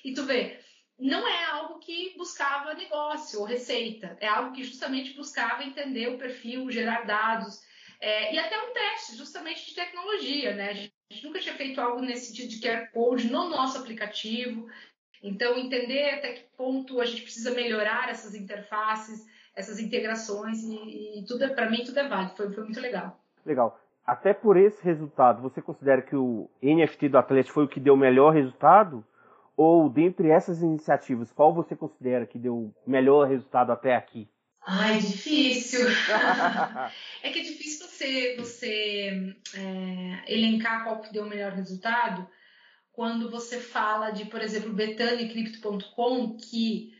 e tu vê, não é algo que buscava negócio ou receita, é algo que justamente buscava entender o perfil, gerar dados, é, e até um teste justamente de tecnologia, né? A gente nunca tinha feito algo nesse sentido de QR Code no nosso aplicativo. Então, entender até que ponto a gente precisa melhorar essas interfaces, essas integrações, e, e tudo é, para mim tudo é válido. Foi, foi muito legal. Legal. Até por esse resultado, você considera que o NFT do Atlético foi o que deu o melhor resultado? Ou dentre essas iniciativas, qual você considera que deu o melhor resultado até aqui? Ai, difícil. é que é difícil você, você é, elencar qual que deu o melhor resultado quando você fala de, por exemplo, betanicrypto.com, que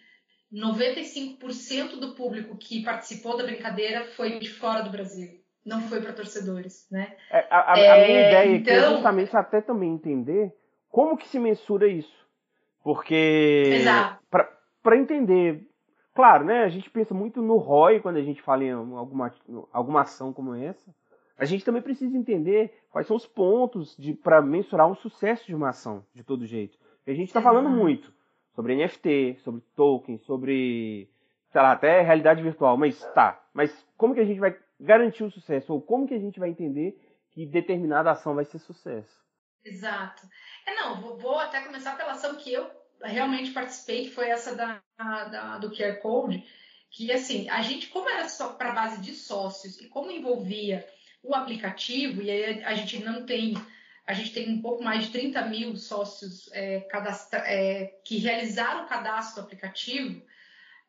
95% do público que participou da brincadeira foi de fora do Brasil, não foi para torcedores, né? É, a, a, é, minha ideia então... é justamente até também entender como que se mensura isso. Porque para entender Claro, né? A gente pensa muito no ROI quando a gente fala em alguma, alguma ação como essa. A gente também precisa entender quais são os pontos para mensurar o sucesso de uma ação, de todo jeito. a gente está falando muito sobre NFT, sobre token, sobre, sei lá, até realidade virtual. Mas tá, mas como que a gente vai garantir o sucesso? Ou como que a gente vai entender que determinada ação vai ser sucesso? Exato. É, não, vou, vou até começar pela ação que eu realmente participei, que foi essa da, da, do QR Code, que assim, a gente, como era só para base de sócios e como envolvia o aplicativo, e aí a gente não tem, a gente tem um pouco mais de 30 mil sócios é, cadastra, é, que realizaram o cadastro do aplicativo,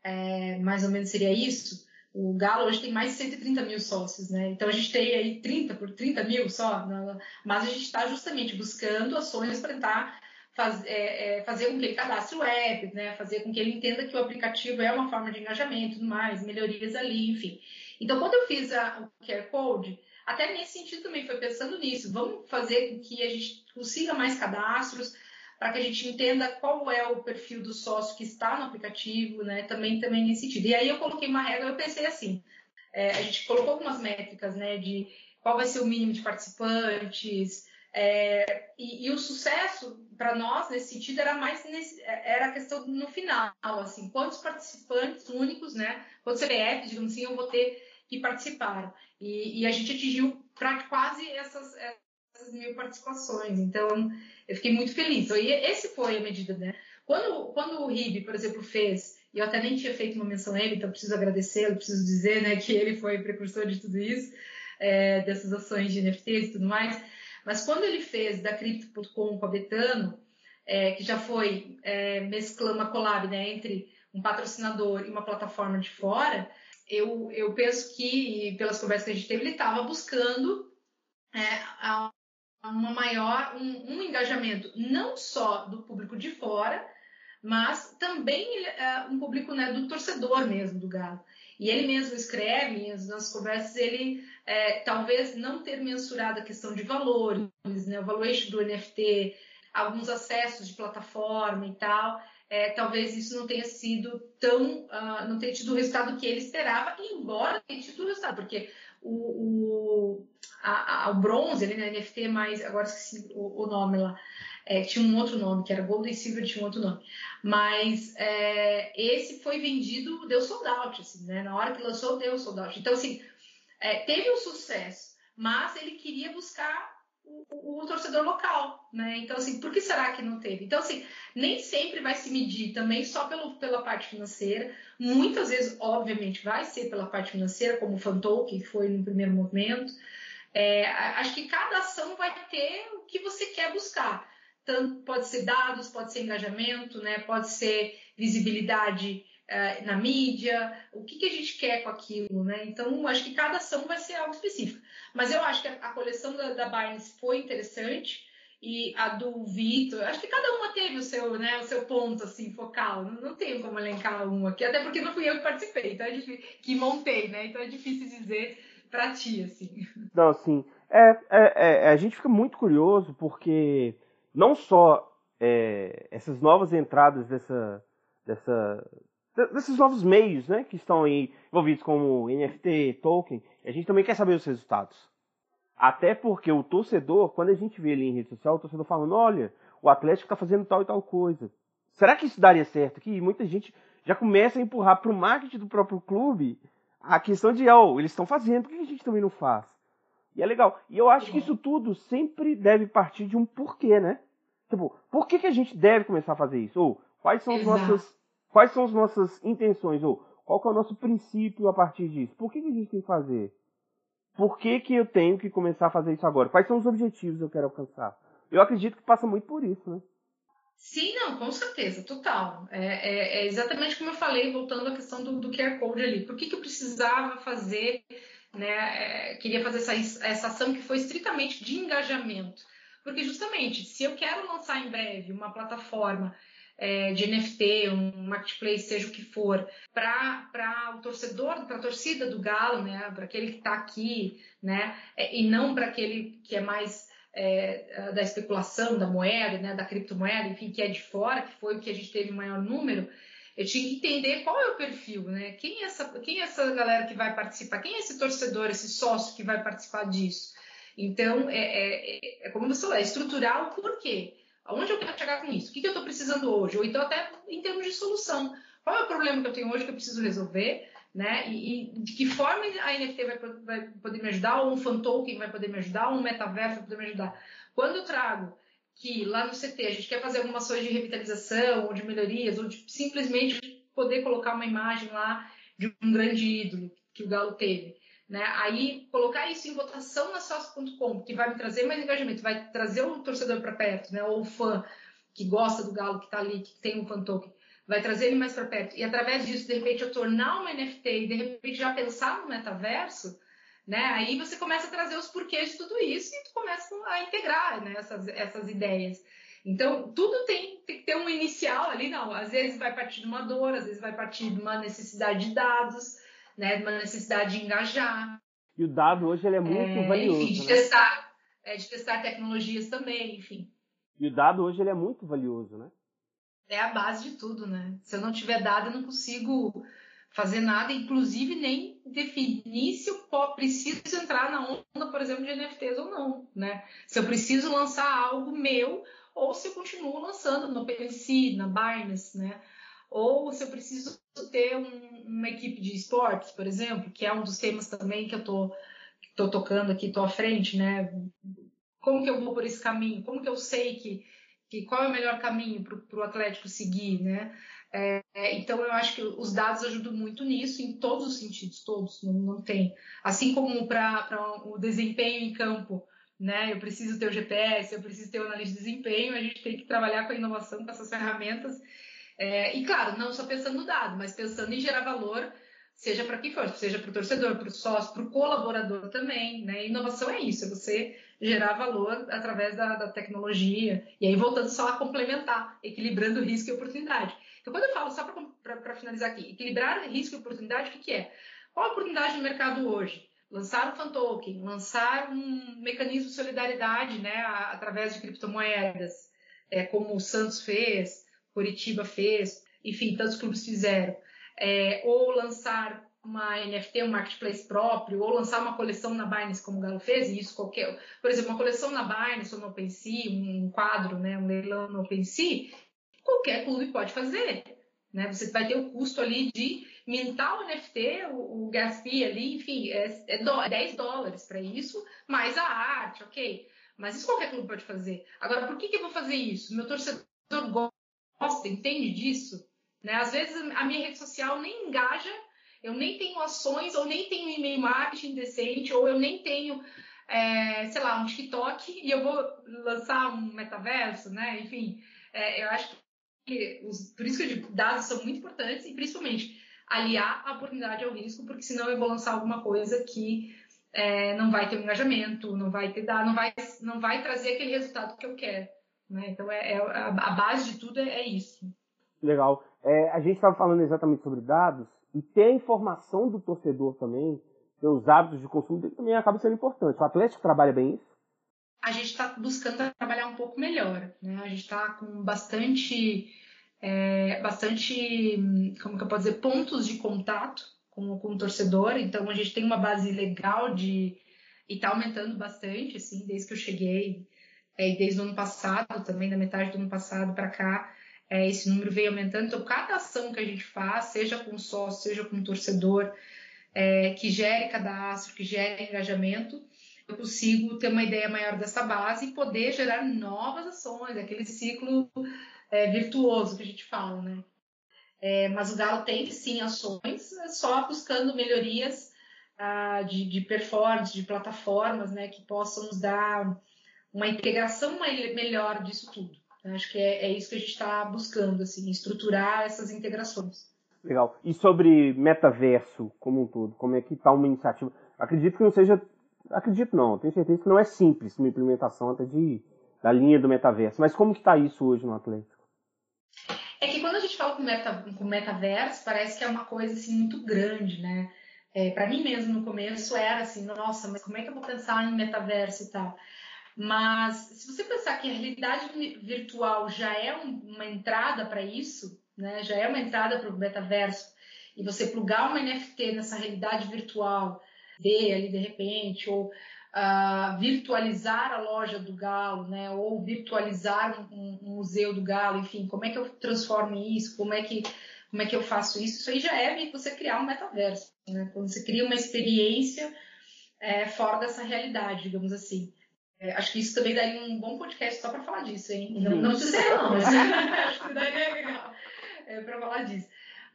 é, mais ou menos seria isso. O Galo hoje tem mais de 130 mil sócios, né? Então a gente tem aí 30 por 30 mil só, mas a gente está justamente buscando ações para tentar faz, é, é, fazer com que ele cadastre o app, né? fazer com que ele entenda que o aplicativo é uma forma de engajamento tudo mais, melhorias ali, enfim. Então, quando eu fiz a, o QR Code, até nesse sentido também foi pensando nisso. Vamos fazer com que a gente consiga mais cadastros, para que a gente entenda qual é o perfil do sócio que está no aplicativo, né? Também, também nesse sentido. E aí eu coloquei uma regra, eu pensei assim, é, a gente colocou algumas métricas, né? De qual vai ser o mínimo de participantes, é, e, e, o sucesso para nós nesse sentido era mais nesse, era a questão no final, assim, quantos participantes únicos, né? Quantos CPFs, digamos assim, eu vou ter que participaram. E, e a gente atingiu para quase essas, essas, mil participações. Então, eu fiquei muito feliz. Então, esse foi a medida, né? Quando, quando o RIB, por exemplo, fez, e eu até nem tinha feito uma menção a ele, então preciso agradecê-lo, preciso dizer, né, que ele foi precursor de tudo isso, é, dessas ações de NFTs e tudo mais mas quando ele fez da Crypto.com com a Betano, é, que já foi é, mesclando uma collab né, entre um patrocinador e uma plataforma de fora, eu, eu penso que, pelas conversas que a gente teve, ele estava buscando é, uma maior, um, um, engajamento não só do público de fora, mas também é, um público né, do torcedor mesmo do Galo. E ele mesmo escreve, nas conversas, ele é, talvez não ter mensurado a questão de valores, né, o valuation do NFT, alguns acessos de plataforma e tal. É, talvez isso não tenha sido tão, uh, não tenha tido o resultado que ele esperava, embora tenha tido o resultado, porque o, o, a, a, o bronze, ali, né, NFT mais, agora esqueci o, o nome lá, é, tinha um outro nome, que era Gold e Silver, tinha um outro nome. Mas é, esse foi vendido, deu sold out, assim, né? Na hora que lançou, deu sold out. Então, assim, é, teve um sucesso, mas ele queria buscar o, o, torcedor local, né? Então, assim, por que será que não teve? Então, assim, nem sempre vai se medir também só pelo, pela parte financeira. Muitas vezes, obviamente, vai ser pela parte financeira, como o Fantou, que foi no primeiro momento. É, acho que cada ação vai ter o que você quer buscar tanto pode ser dados, pode ser engajamento, né? pode ser visibilidade uh, na mídia, o que, que a gente quer com aquilo, né? Então, acho que cada ação vai ser algo específico. Mas eu acho que a, coleção da, da Binance foi interessante e a do Vitor, acho que cada uma teve o seu, né, o seu ponto assim focal. Não, não tenho como elencar um aqui, até porque não fui eu que participei, então é difícil, que montei, né? Então é difícil dizer para ti assim. Não, assim, é, é, é, a gente fica muito curioso porque não só é, essas novas entradas dessa, dessa desses novos meios, né, que estão aí envolvidos como NFT, token, a gente também quer saber os resultados. Até porque o torcedor, quando a gente vê ali em rede social, o torcedor falando, olha, o Atlético está fazendo tal e tal coisa. Será que isso daria certo? Que muita gente já começa a empurrar para o marketing do próprio clube a questão de, oh, eles estão fazendo, por que a gente também não faz? E é legal. E eu acho que isso tudo sempre deve partir de um porquê, né? Tipo, por que, que a gente deve começar a fazer isso? Ou quais são as nossas quais são as nossas intenções? Ou qual é o nosso princípio a partir disso? Por que, que a gente tem que fazer? Por que, que eu tenho que começar a fazer isso agora? Quais são os objetivos que eu quero alcançar? Eu acredito que passa muito por isso, né? Sim, não, com certeza, total. É, é, é exatamente como eu falei, voltando à questão do, do QR Code ali. Por que, que eu precisava fazer, né? É, queria fazer essa, essa ação que foi estritamente de engajamento. Porque justamente, se eu quero lançar em breve uma plataforma é, de NFT, um marketplace, seja o que for, para o torcedor, para a torcida do Galo, né, para aquele que está aqui, né, é, e não para aquele que é mais é, da especulação da moeda, né, da criptomoeda, enfim, que é de fora, que foi o que a gente teve maior número, eu tinha que entender qual é o perfil, né? Quem é essa, quem é essa galera que vai participar? Quem é esse torcedor, esse sócio que vai participar disso? Então, é, é, é como você falou, é estruturar o porquê. Aonde eu quero chegar com isso? O que, que eu estou precisando hoje? Ou então até em termos de solução. Qual é o problema que eu tenho hoje que eu preciso resolver? Né? E, e de que forma a NFT vai, vai, poder me ajudar? Ou um fan token vai poder me ajudar? Ou um metaverso vai poder me ajudar? Quando eu trago que lá no CT a gente quer fazer algumas ações de revitalização ou de melhorias, ou de simplesmente poder colocar uma imagem lá de um grande ídolo que o Galo teve. Né? Aí, colocar isso em votação na sócio.com, que vai me trazer mais engajamento, vai trazer o torcedor para perto, né? ou o fã que gosta do Galo, que está ali, que tem um fan token, vai trazer ele mais para perto. E através disso, de repente, eu tornar uma NFT e de repente já pensar no metaverso, né? Aí você começa a trazer os porquês de tudo isso e tu começa a integrar né? essas, essas ideias. Então, tudo tem, tem que ter um inicial ali, não. Às vezes vai partir de uma dor, às vezes vai partir de uma necessidade de dados, né, de uma necessidade de engajar. E o dado hoje ele é muito é, valioso. Enfim, de, né? testar, é, de testar tecnologias também, enfim. E o dado hoje ele é muito valioso, né? É a base de tudo, né? Se eu não tiver dado, eu não consigo fazer nada, inclusive nem definir se eu preciso entrar na onda, por exemplo, de NFTs ou não, né? Se eu preciso lançar algo meu ou se eu continuo lançando no OpenSea, na Binance, né? Ou se eu preciso ter um, uma equipe de esportes, por exemplo, que é um dos temas também que eu tô, tô tocando aqui, tô à frente, né? Como que eu vou por esse caminho? Como que eu sei que, que qual é o melhor caminho para o Atlético seguir, né? É, então eu acho que os dados ajudam muito nisso, em todos os sentidos, todos, não, não tem. Assim como para o desempenho em campo, né? Eu preciso ter o GPS, eu preciso ter o analista de desempenho, a gente tem que trabalhar com a inovação, com essas ferramentas é, e claro, não só pensando no dado, mas pensando em gerar valor, seja para quem for, seja para o torcedor, para o sócio, para o colaborador também. Né? Inovação é isso, é você gerar valor através da, da, tecnologia. E aí, voltando só a complementar, equilibrando risco e oportunidade. Então, quando eu falo, só para finalizar aqui, equilibrar risco e oportunidade, o que, que é? Qual a oportunidade no mercado hoje? Lançar um fan token, lançar um mecanismo de solidariedade né, através de criptomoedas, é, como o Santos fez, Curitiba fez, enfim, tantos clubes fizeram. É, ou lançar uma NFT, um marketplace próprio, ou lançar uma coleção na Binance, como o Galo fez, e isso qualquer. Por exemplo, uma coleção na Binance ou no OpenSea, um quadro, né, um leilão no OpenSea, qualquer clube pode fazer. Né? Você vai ter o custo ali de mintar o NFT, o, o ali, enfim, é, é, do, é 10 dólares para isso, mais a arte, ok. Mas isso qualquer clube pode fazer. Agora, por que, que eu vou fazer isso? Meu torcedor gosta, entende disso? Né? Às vezes a minha rede social nem engaja, eu nem tenho ações, ou nem tenho e-mail marketing decente, ou eu nem tenho, é, sei lá, um TikTok e eu vou lançar um metaverso, né? Enfim, é, eu acho que os, por isso que digo, dados são muito importantes e principalmente aliar a oportunidade ao risco, porque senão eu vou lançar alguma coisa que é, não vai ter um engajamento, não vai ter não vai, não vai trazer aquele resultado que eu quero. Né? Então, é, é, a base de tudo é, é isso. Legal. É, a gente estava falando exatamente sobre dados e ter a informação do torcedor também, ter os hábitos de consumo dele também acaba sendo importante. O Atlético trabalha bem isso? A gente está buscando trabalhar um pouco melhor. Né? A gente está com bastante é, bastante, como que eu posso dizer, pontos de contato com, com o torcedor. Então a gente tem uma base legal de e está aumentando bastante, assim, desde que eu cheguei, é, desde o ano passado também, da metade do ano passado para cá, é, esse número veio aumentando. Então cada ação que a gente faz, seja com sócio, seja com torcedor, é, que gere cadastro, que gere engajamento, eu consigo ter uma ideia maior dessa base e poder gerar novas ações, aquele ciclo é, virtuoso que a gente fala, né? É, mas o Galo tem sim ações, é só buscando melhorias ah, de, de, performance, de plataformas, né, que possam nos dar uma integração melhor disso tudo. Acho que é, é isso que a gente está buscando, assim, estruturar essas integrações. Legal. E sobre metaverso como um todo, como é que está uma iniciativa? Acredito que não seja acredito não, tenho certeza que não é simples uma implementação até de, da linha do metaverso. Mas como que está isso hoje no Atlético? É que quando a gente fala com, meta, com metaverso, parece que é uma coisa assim muito grande, né? É, para mim mesmo no começo era assim, nossa, mas como é que eu vou pensar em metaverso e tal? Mas se você pensar que a realidade virtual já é uma entrada para isso, né? Já é uma entrada para o metaverso e você plugar uma NFT nessa realidade virtual ver ali de repente, ou uh, virtualizar a loja do Galo, né? ou virtualizar um, um, museu do Galo, enfim, como é que eu transformo isso, como é que, como é que eu faço isso? Isso aí já é você criar um metaverso, né? quando você cria uma experiência é, fora dessa realidade, digamos assim. É, acho que isso também daria um bom podcast só para falar disso, hein? Não, não precisa ser, não, mas acho que daria legal é, para falar disso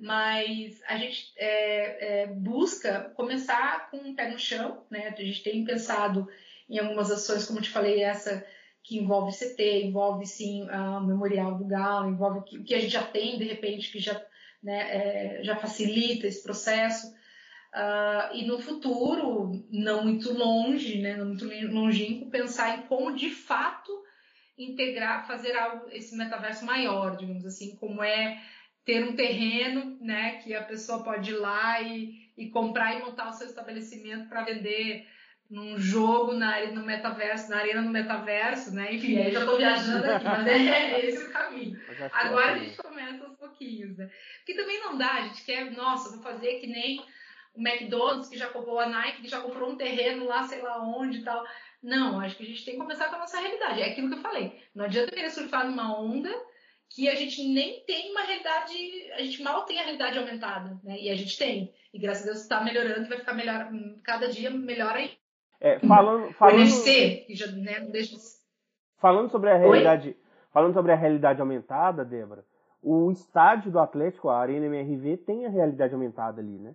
mas a gente é, é, busca começar com um pé no chão, né? A gente tem pensado em algumas ações, como eu te falei, essa que envolve CT, envolve sim o Memorial do Galo, envolve o que, que, a gente já tem, de repente, que já, né, é, já facilita esse processo. Uh, e no futuro, não muito longe, né, não muito longínquo, pensar em como de fato integrar, fazer algo, esse metaverso maior, digamos assim, como é ter um terreno, né, que a pessoa pode ir lá e, e comprar e montar o seu estabelecimento para vender num jogo na, no metaverso, na arena no metaverso, né? Enfim, aí já estou viajando aqui, mas é, é esse o caminho. Agora a gente começa aos pouquinhos, né? Porque também não dá, a gente quer, nossa, vou fazer que nem o McDonald's que já comprou a Nike, que já comprou um terreno lá, sei lá onde e tal. Não, acho que a gente tem que começar com a nossa realidade. É aquilo que eu falei. Não adianta querer surfar numa onda que a gente nem tem uma realidade, a gente mal tem a realidade aumentada, né? E a gente tem. E graças a Deus está melhorando e vai ficar melhor, cada dia melhor aí. É, falando, falando, o NFC, que já né, não deixa Falando sobre a realidade, Oi? falando sobre a realidade aumentada, Débora, o estádio do Atlético, a Arena MRV, tem a realidade aumentada ali, né?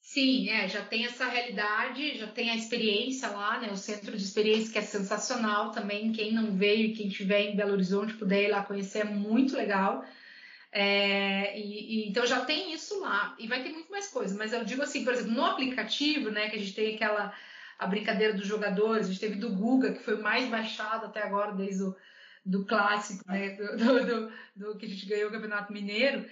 Sim, é, já tem essa realidade, já tem a experiência lá, né? O centro de experiência que é sensacional também. Quem não veio e quem estiver em Belo Horizonte puder ir lá conhecer é muito legal. É, e, e, então já tem isso lá e vai ter muito mais coisa. Mas eu digo assim, por exemplo, no aplicativo, né? Que a gente tem aquela a brincadeira dos jogadores, a gente teve do Guga, que foi mais baixado até agora desde o do clássico, né? Do, do, do, do que a gente ganhou o Campeonato Mineiro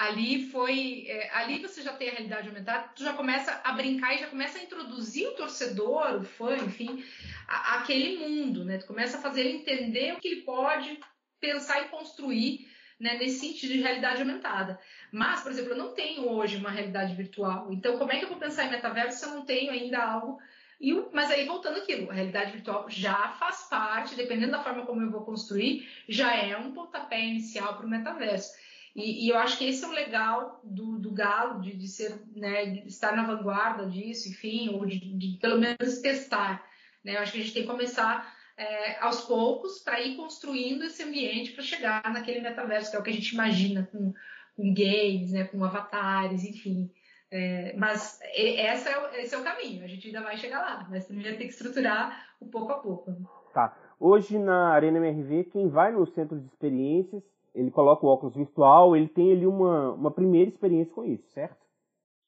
ali foi é, ali você já tem a realidade aumentada tu já começa a brincar e já começa a introduzir o torcedor o fã enfim a, aquele mundo né? Tu começa a fazer ele entender o que ele pode pensar e construir né, nesse sentido de realidade aumentada. Mas por exemplo eu não tenho hoje uma realidade virtual. Então como é que eu vou pensar em metaverso se eu não tenho ainda algo? E, mas aí voltando aquilo, a realidade virtual já faz parte, dependendo da forma como eu vou construir, já é um pontapé inicial para o metaverso. E, e, eu acho que esse é o legal do, do Galo, de, de ser, né, de estar na vanguarda disso, enfim, ou de, de pelo menos testar. Né? Eu acho que a gente tem que começar é, aos poucos para ir construindo esse ambiente para chegar naquele metaverso, que é o que a gente imagina com, com games, né, com avatares, enfim. É, mas essa é, esse é o caminho, a gente ainda vai chegar lá, mas primeiro tem que estruturar o pouco a pouco. Tá. Hoje na Arena MRV, quem vai no centro de experiências ele coloca o óculos virtual, ele tem ali uma, uma primeira experiência com isso, certo?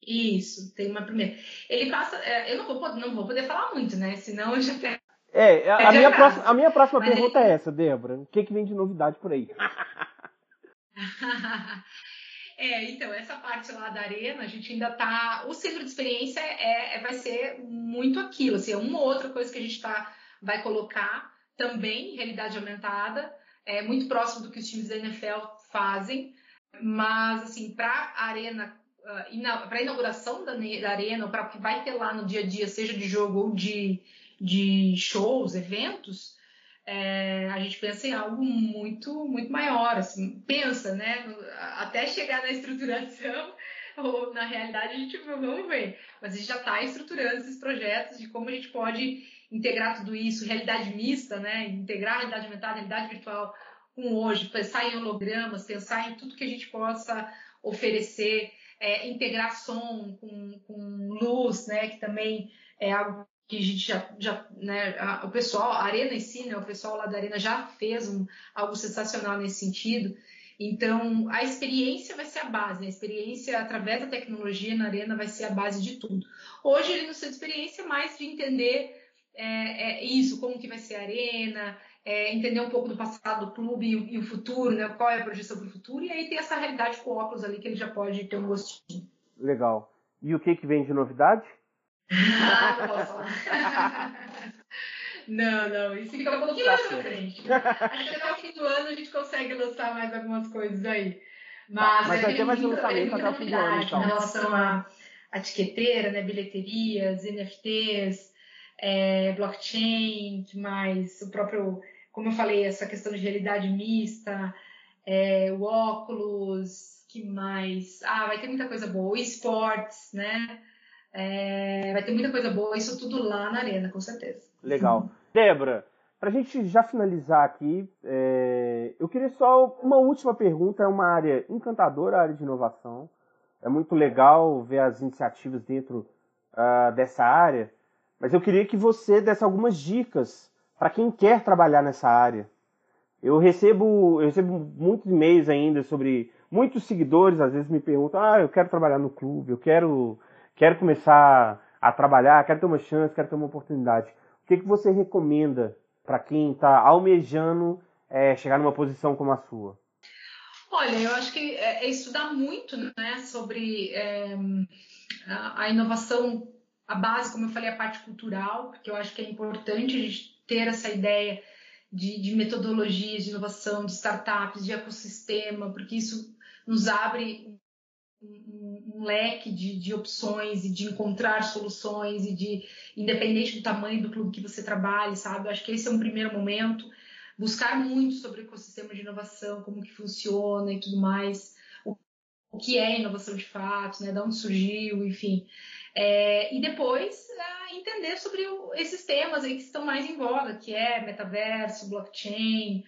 Isso, tem uma primeira. Ele passa. É, eu não vou, não vou poder falar muito, né? Senão eu já tenho. É, a, a minha, próxima, a minha próxima Mas pergunta ele... é essa, Débora. O que, que vem de novidade por aí? é, então, essa parte lá da arena, a gente ainda tá. O centro de experiência é, é vai ser muito aquilo. Assim, é uma outra coisa que a gente tá, vai colocar também, realidade aumentada é muito próximo do que os times da NFL fazem, mas assim, para a arena, uh, para a inauguração da, arena, ou para o que vai ter lá no dia a dia, seja de jogo ou de, de shows, eventos, é, a gente pensa em algo muito, muito maior. Assim, pensa, né? Até chegar na estruturação, ou na realidade a gente vamos ver. Mas a gente já está estruturando esses projetos de como a gente pode integrar tudo isso, realidade mista, né? Integrar a realidade aumentada, a realidade virtual com hoje, pensar em hologramas, pensar em tudo que a gente possa oferecer, é, integrar som com, com luz, né? Que também é algo que a gente já, já né, o pessoal, a Arena em si, né, o pessoal lá da Arena já fez um, algo sensacional nesse sentido. Então, a experiência vai ser a base, né? a experiência através da tecnologia na Arena vai ser a base de tudo. Hoje, ele no centro de experiência mais de entender é, é isso, como que vai ser a Arena, é, entender um pouco do passado do clube e, e, o futuro, né? qual é a projeção para o futuro, e aí tem essa realidade com óculos ali que ele já pode ter um gostinho. Legal. E o que, que vem de novidade? Ah, não posso falar. não, não, isso fica um pouquinho mais pra frente. Acho que até o fim do ano a gente consegue lançar mais algumas coisas aí. Mas, tá, mas vai ter mais lançamento até o fim do ano, então. Em relação a, a etiqueteira, né, bilheterias, NFTs, é, blockchain, que mais? O próprio, como eu falei, essa questão de realidade mista, é, o óculos, que mais? Ah, vai ter muita coisa boa. O esportes, né? É, vai ter muita coisa boa, isso tudo lá na arena, com certeza. Legal. Débora, para a gente já finalizar aqui, é, eu queria só uma última pergunta. É uma área encantadora, a área de inovação. É muito legal ver as iniciativas dentro uh, dessa área, mas eu queria que você desse algumas dicas para quem quer trabalhar nessa área. Eu recebo, eu recebo muitos e-mails ainda sobre muitos seguidores às vezes me perguntam: "Ah, eu quero trabalhar no clube, eu quero quero começar a trabalhar, quero ter uma chance, quero ter uma oportunidade. O que, que você recomenda para quem está almejando é, chegar numa posição como a sua? Olha, eu acho que é, é estudar muito né, sobre é, a, inovação, a base, como eu falei, a parte cultural, porque eu acho que é importante a gente ter essa ideia de, de metodologias de inovação, de startups, de ecossistema, porque isso nos abre um, leque de, de, opções e de encontrar soluções e de, independente do tamanho do clube que você trabalhe, sabe? Eu acho que esse é um primeiro momento. Buscar muito sobre o ecossistema de inovação, como que funciona e tudo mais, o, que é inovação de fato, né? Da onde surgiu, enfim. É, e depois é, entender sobre o, esses temas aí que estão mais em voga, que é metaverso, blockchain,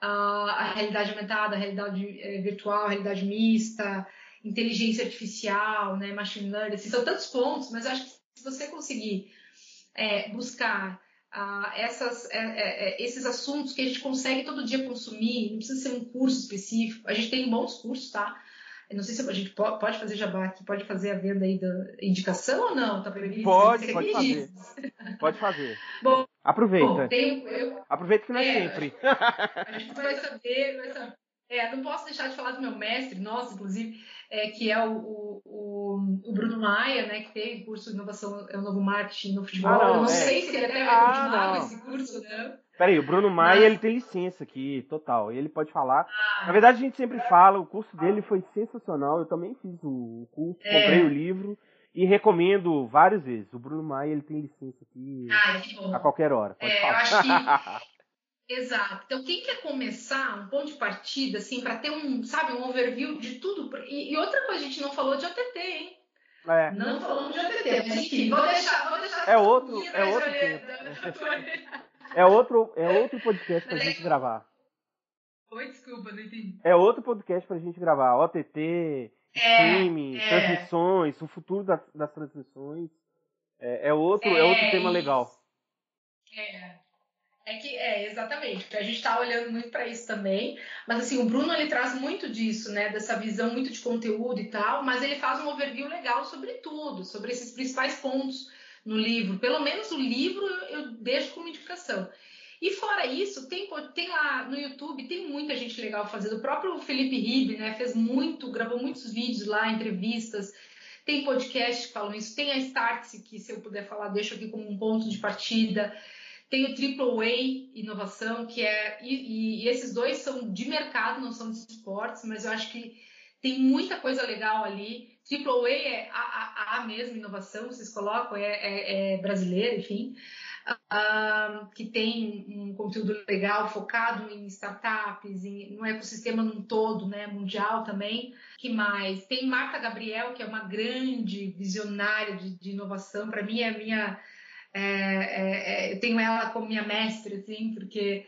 a, a realidade aumentada, a realidade é, virtual, a realidade mista, inteligência artificial, né, machine learning, assim, são tantos pontos, mas acho que se você conseguir é, buscar essas, é, é, esses assuntos que a gente consegue todo dia consumir, não precisa ser um curso específico, a gente tem bons cursos, tá? Eu não sei se a gente pode fazer jabá aqui, pode fazer a venda aí da indicação ou não? Tá previsto? Pode, pode fazer. Pode fazer. Bom, Aproveita. Bom, tem, eu, Aproveita que não é, é sempre. A gente vai saber, vai saber. É, não posso deixar de falar do meu mestre, nosso, inclusive, é, que é o, o, o, Bruno Maia, né, que tem curso de inovação, é o novo marketing no futebol. Ah, não, Eu não é. sei se ele até vai ah, continuar com esse curso, né? Peraí, o Bruno Maia, ele tem licença aqui, total. Ele pode falar. Ah, Na verdade, a gente sempre fala, o curso dele foi sensacional. Eu também fiz o curso, é. comprei o livro e recomendo várias vezes. O Bruno Maia, ele tem licença aqui Ai, a qualquer hora. Pode é, falar. Eu acho que Exato. Então, quem quer começar um ponto de partida, assim, para ter um, sabe, um overview de tudo. E, e, outra coisa, a gente não falou de OTT, hein? É. Não falamos de OTT, mas enfim, vou deixar, vou deixar é outro, é outro É outro, é outro podcast pra gente é... gravar. Oi, desculpa, não entendi. É outro podcast pra gente gravar. OTT, é, streaming, é. transmissões, o futuro das, das transmissões. É, é outro, é, outro tema legal. É. É que é exatamente, a gente está olhando muito para isso também, mas assim, o Bruno ele traz muito disso, né, dessa visão muito de conteúdo e tal, mas ele faz um overview legal sobre tudo, sobre esses principais pontos no livro. Pelo menos o livro eu, eu deixo como indicação. E fora isso, tem, tem lá no YouTube, tem muita gente legal fazendo. O próprio Felipe Ribe, né, fez muito, gravou muitos vídeos lá, entrevistas. Tem podcast que falam isso. Tem a Startse, que se eu puder falar, deixo aqui como um ponto de partida Tem o AAA Inovação, que é. E, e, esses dois são de mercado, não são de esportes, mas eu acho que tem muita coisa legal ali. AAA é a, a, a mesma inovação, vocês colocam, é, é, é brasileira, enfim. Uh, que tem um conteúdo legal focado em startups, em, no ecossistema num todo, né, mundial também. que mais? Tem Marta Gabriel, que é uma grande visionária de, de inovação. Para mim é a minha é, é, é, eu tenho ela como minha mestre, assim, porque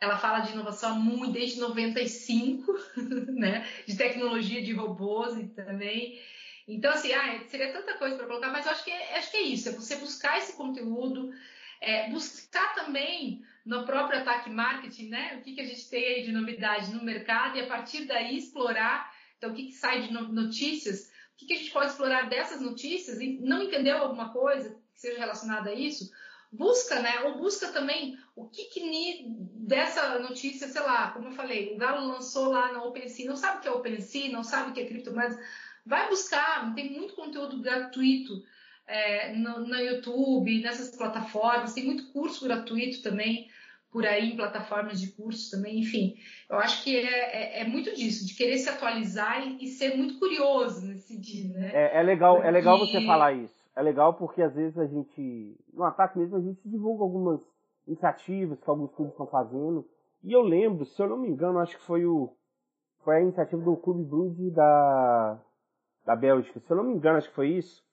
ela fala de inovação muito desde 95, né? De tecnologia de robôs e também. Então, assim, ah, seria tanta coisa para colocar, mas eu acho que, é, acho que é isso, é você buscar esse conteúdo, é, buscar também no próprio ataque marketing, né? O que, que a gente tem aí de novidade no mercado e a partir daí explorar. Então, o que, que sai de notícias? O que, que a gente pode explorar dessas notícias? E não entendeu alguma coisa? que seja relacionada a isso, busca, né? Ou busca também o que, que dessa notícia, sei lá, como eu falei, o Galo lançou lá na OpenSea, não sabe o que é OpenSea, não sabe o que é criptomoedas, vai buscar, tem muito conteúdo gratuito é, no, no YouTube, nessas plataformas, tem muito curso gratuito também por aí em plataformas de curso também, enfim. Eu acho que é, é, é muito disso, de querer se atualizar e, e, ser muito curioso nesse sentido, né? É, é legal, Porque... é legal você falar isso é legal porque às vezes a gente, no ataque mesmo, a gente divulga algumas iniciativas que alguns clubes estão fazendo. E eu lembro, se eu não me engano, acho que foi o foi a iniciativa do Clube Blues da da Bélgica. Se eu não me engano, acho que foi isso.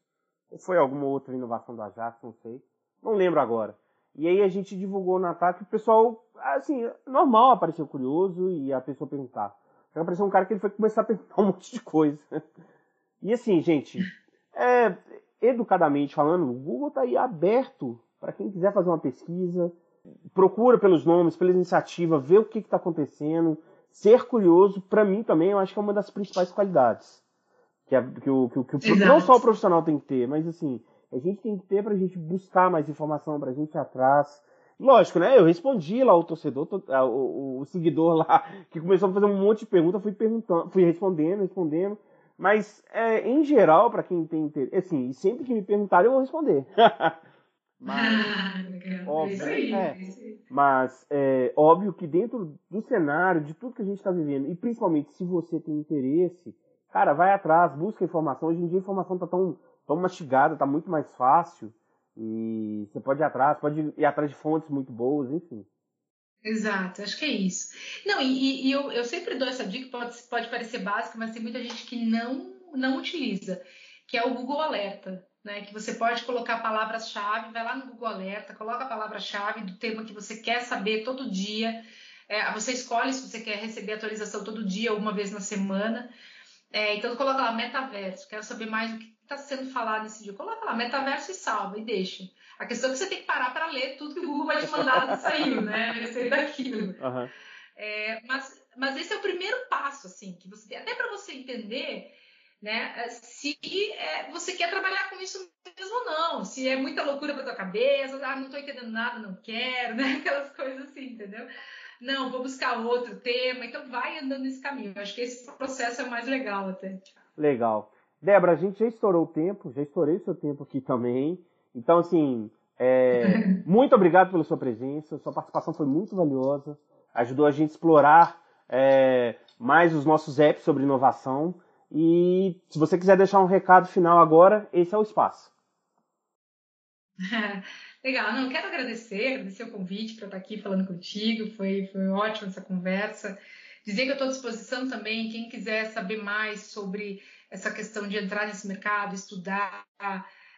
Ou foi alguma outra inovação do Ajax, não sei. Não lembro agora. E aí a gente divulgou no ataque, o pessoal, assim, normal, apareceu curioso e a pessoa perguntar. Apareceu um cara que ele foi começar a perguntar um monte de coisa. E assim, gente, é, educadamente falando, o Google está aí aberto para quem quiser fazer uma pesquisa, procura pelos nomes, pela iniciativa, ver o que está acontecendo, ser curioso, para mim também, eu acho que é uma das principais qualidades. Que, é, que, o, que, que não só o profissional tem que ter, mas assim, a gente tem que ter para a gente buscar mais informação, para a gente ir atrás. Lógico, né? Eu respondi lá o torcedor, o, o, o, seguidor lá, que começou a fazer um monte de perguntas, fui perguntando, fui respondendo, respondendo. Mas, é, em geral, para quem tem interesse, assim, sempre que me perguntarem, eu vou responder. mas, óbvio, é, mas é óbvio que dentro do cenário, de tudo que a gente está vivendo, e principalmente se você tem interesse, cara, vai atrás, busca informação. Hoje em dia a informação está tão, tão mastigada, está muito mais fácil. E você pode ir atrás, pode ir atrás de fontes muito boas, enfim. Exato, acho que é isso. Não, e, e eu, eu, sempre dou essa dica, pode, pode parecer básica, mas tem muita gente que não, não utiliza, que é o Google Alerta, né? Que você pode colocar palavras-chave, vai lá no Google Alerta, coloca a palavra-chave do tema que você quer saber todo dia. É, você escolhe se você quer receber atualização todo dia uma vez na semana. É, então coloca lá metaverso, quero saber mais o que está sendo falado nesse dia. Coloca lá metaverso e salva e deixa. A questão é que você tem que parar para ler tudo que o Google vai te mandar do saiu, né? Receber daquilo. Uhum. É, mas, mas esse é o primeiro passo, assim, que você tem, até para você entender né, se é, você quer trabalhar com isso mesmo ou não, se é muita loucura para tua cabeça, ah, não estou entendendo nada, não quero, né? Aquelas coisas assim, entendeu? Não, vou buscar outro tema, então vai andando nesse caminho. Eu acho que esse processo é o mais legal até. Legal. Débora, a gente já estourou o tempo, já estourei o seu tempo aqui também. Então, assim, é, muito obrigado pela sua presença, sua participação foi muito valiosa, ajudou a gente a explorar é, mais os nossos apps sobre inovação. E se você quiser deixar um recado final agora, esse é o espaço. Legal, não, quero agradecer, agradecer o convite para estar aqui falando contigo, foi, foi ótima essa conversa. Dizer que eu estou à disposição também, quem quiser saber mais sobre essa questão de entrar nesse mercado, estudar,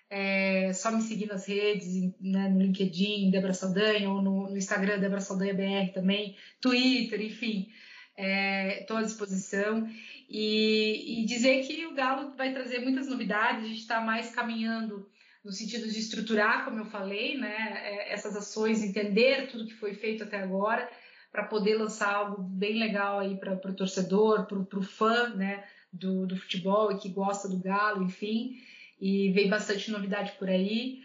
é só me seguir nas redes, né, no LinkedIn, Débora Saldanha, ou no, no Instagram, Débora Saldanha BR também, Twitter, enfim, estou é, à disposição. E, e, dizer que o Galo vai trazer muitas novidades, a gente está mais caminhando no sentido de estruturar, como eu falei, né, é, essas ações, entender tudo que foi feito até agora, para poder lançar algo bem legal aí para o torcedor, para o fã né, do, do futebol e que gosta do Galo, enfim e vem bastante novidade por aí.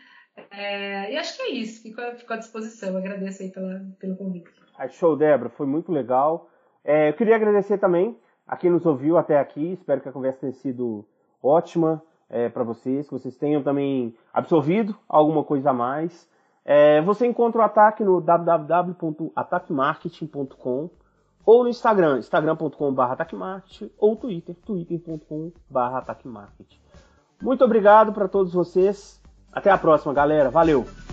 É, e acho que é isso, fico, fico à disposição. Agradeço aí pela, pelo convite. show, Débora, foi muito legal. É, eu queria agradecer também a quem nos ouviu até aqui. Espero que a conversa tenha sido ótima é, para vocês, que vocês tenham também absorvido alguma coisa a mais. É, você encontra o Ataque no www.ataquemarketing.com ou no Instagram, instagram.com.br ataquemarketing ou Twitter, twitter.com.br ataquemarketing. Muito obrigado para todos vocês. Até a próxima, galera. Valeu!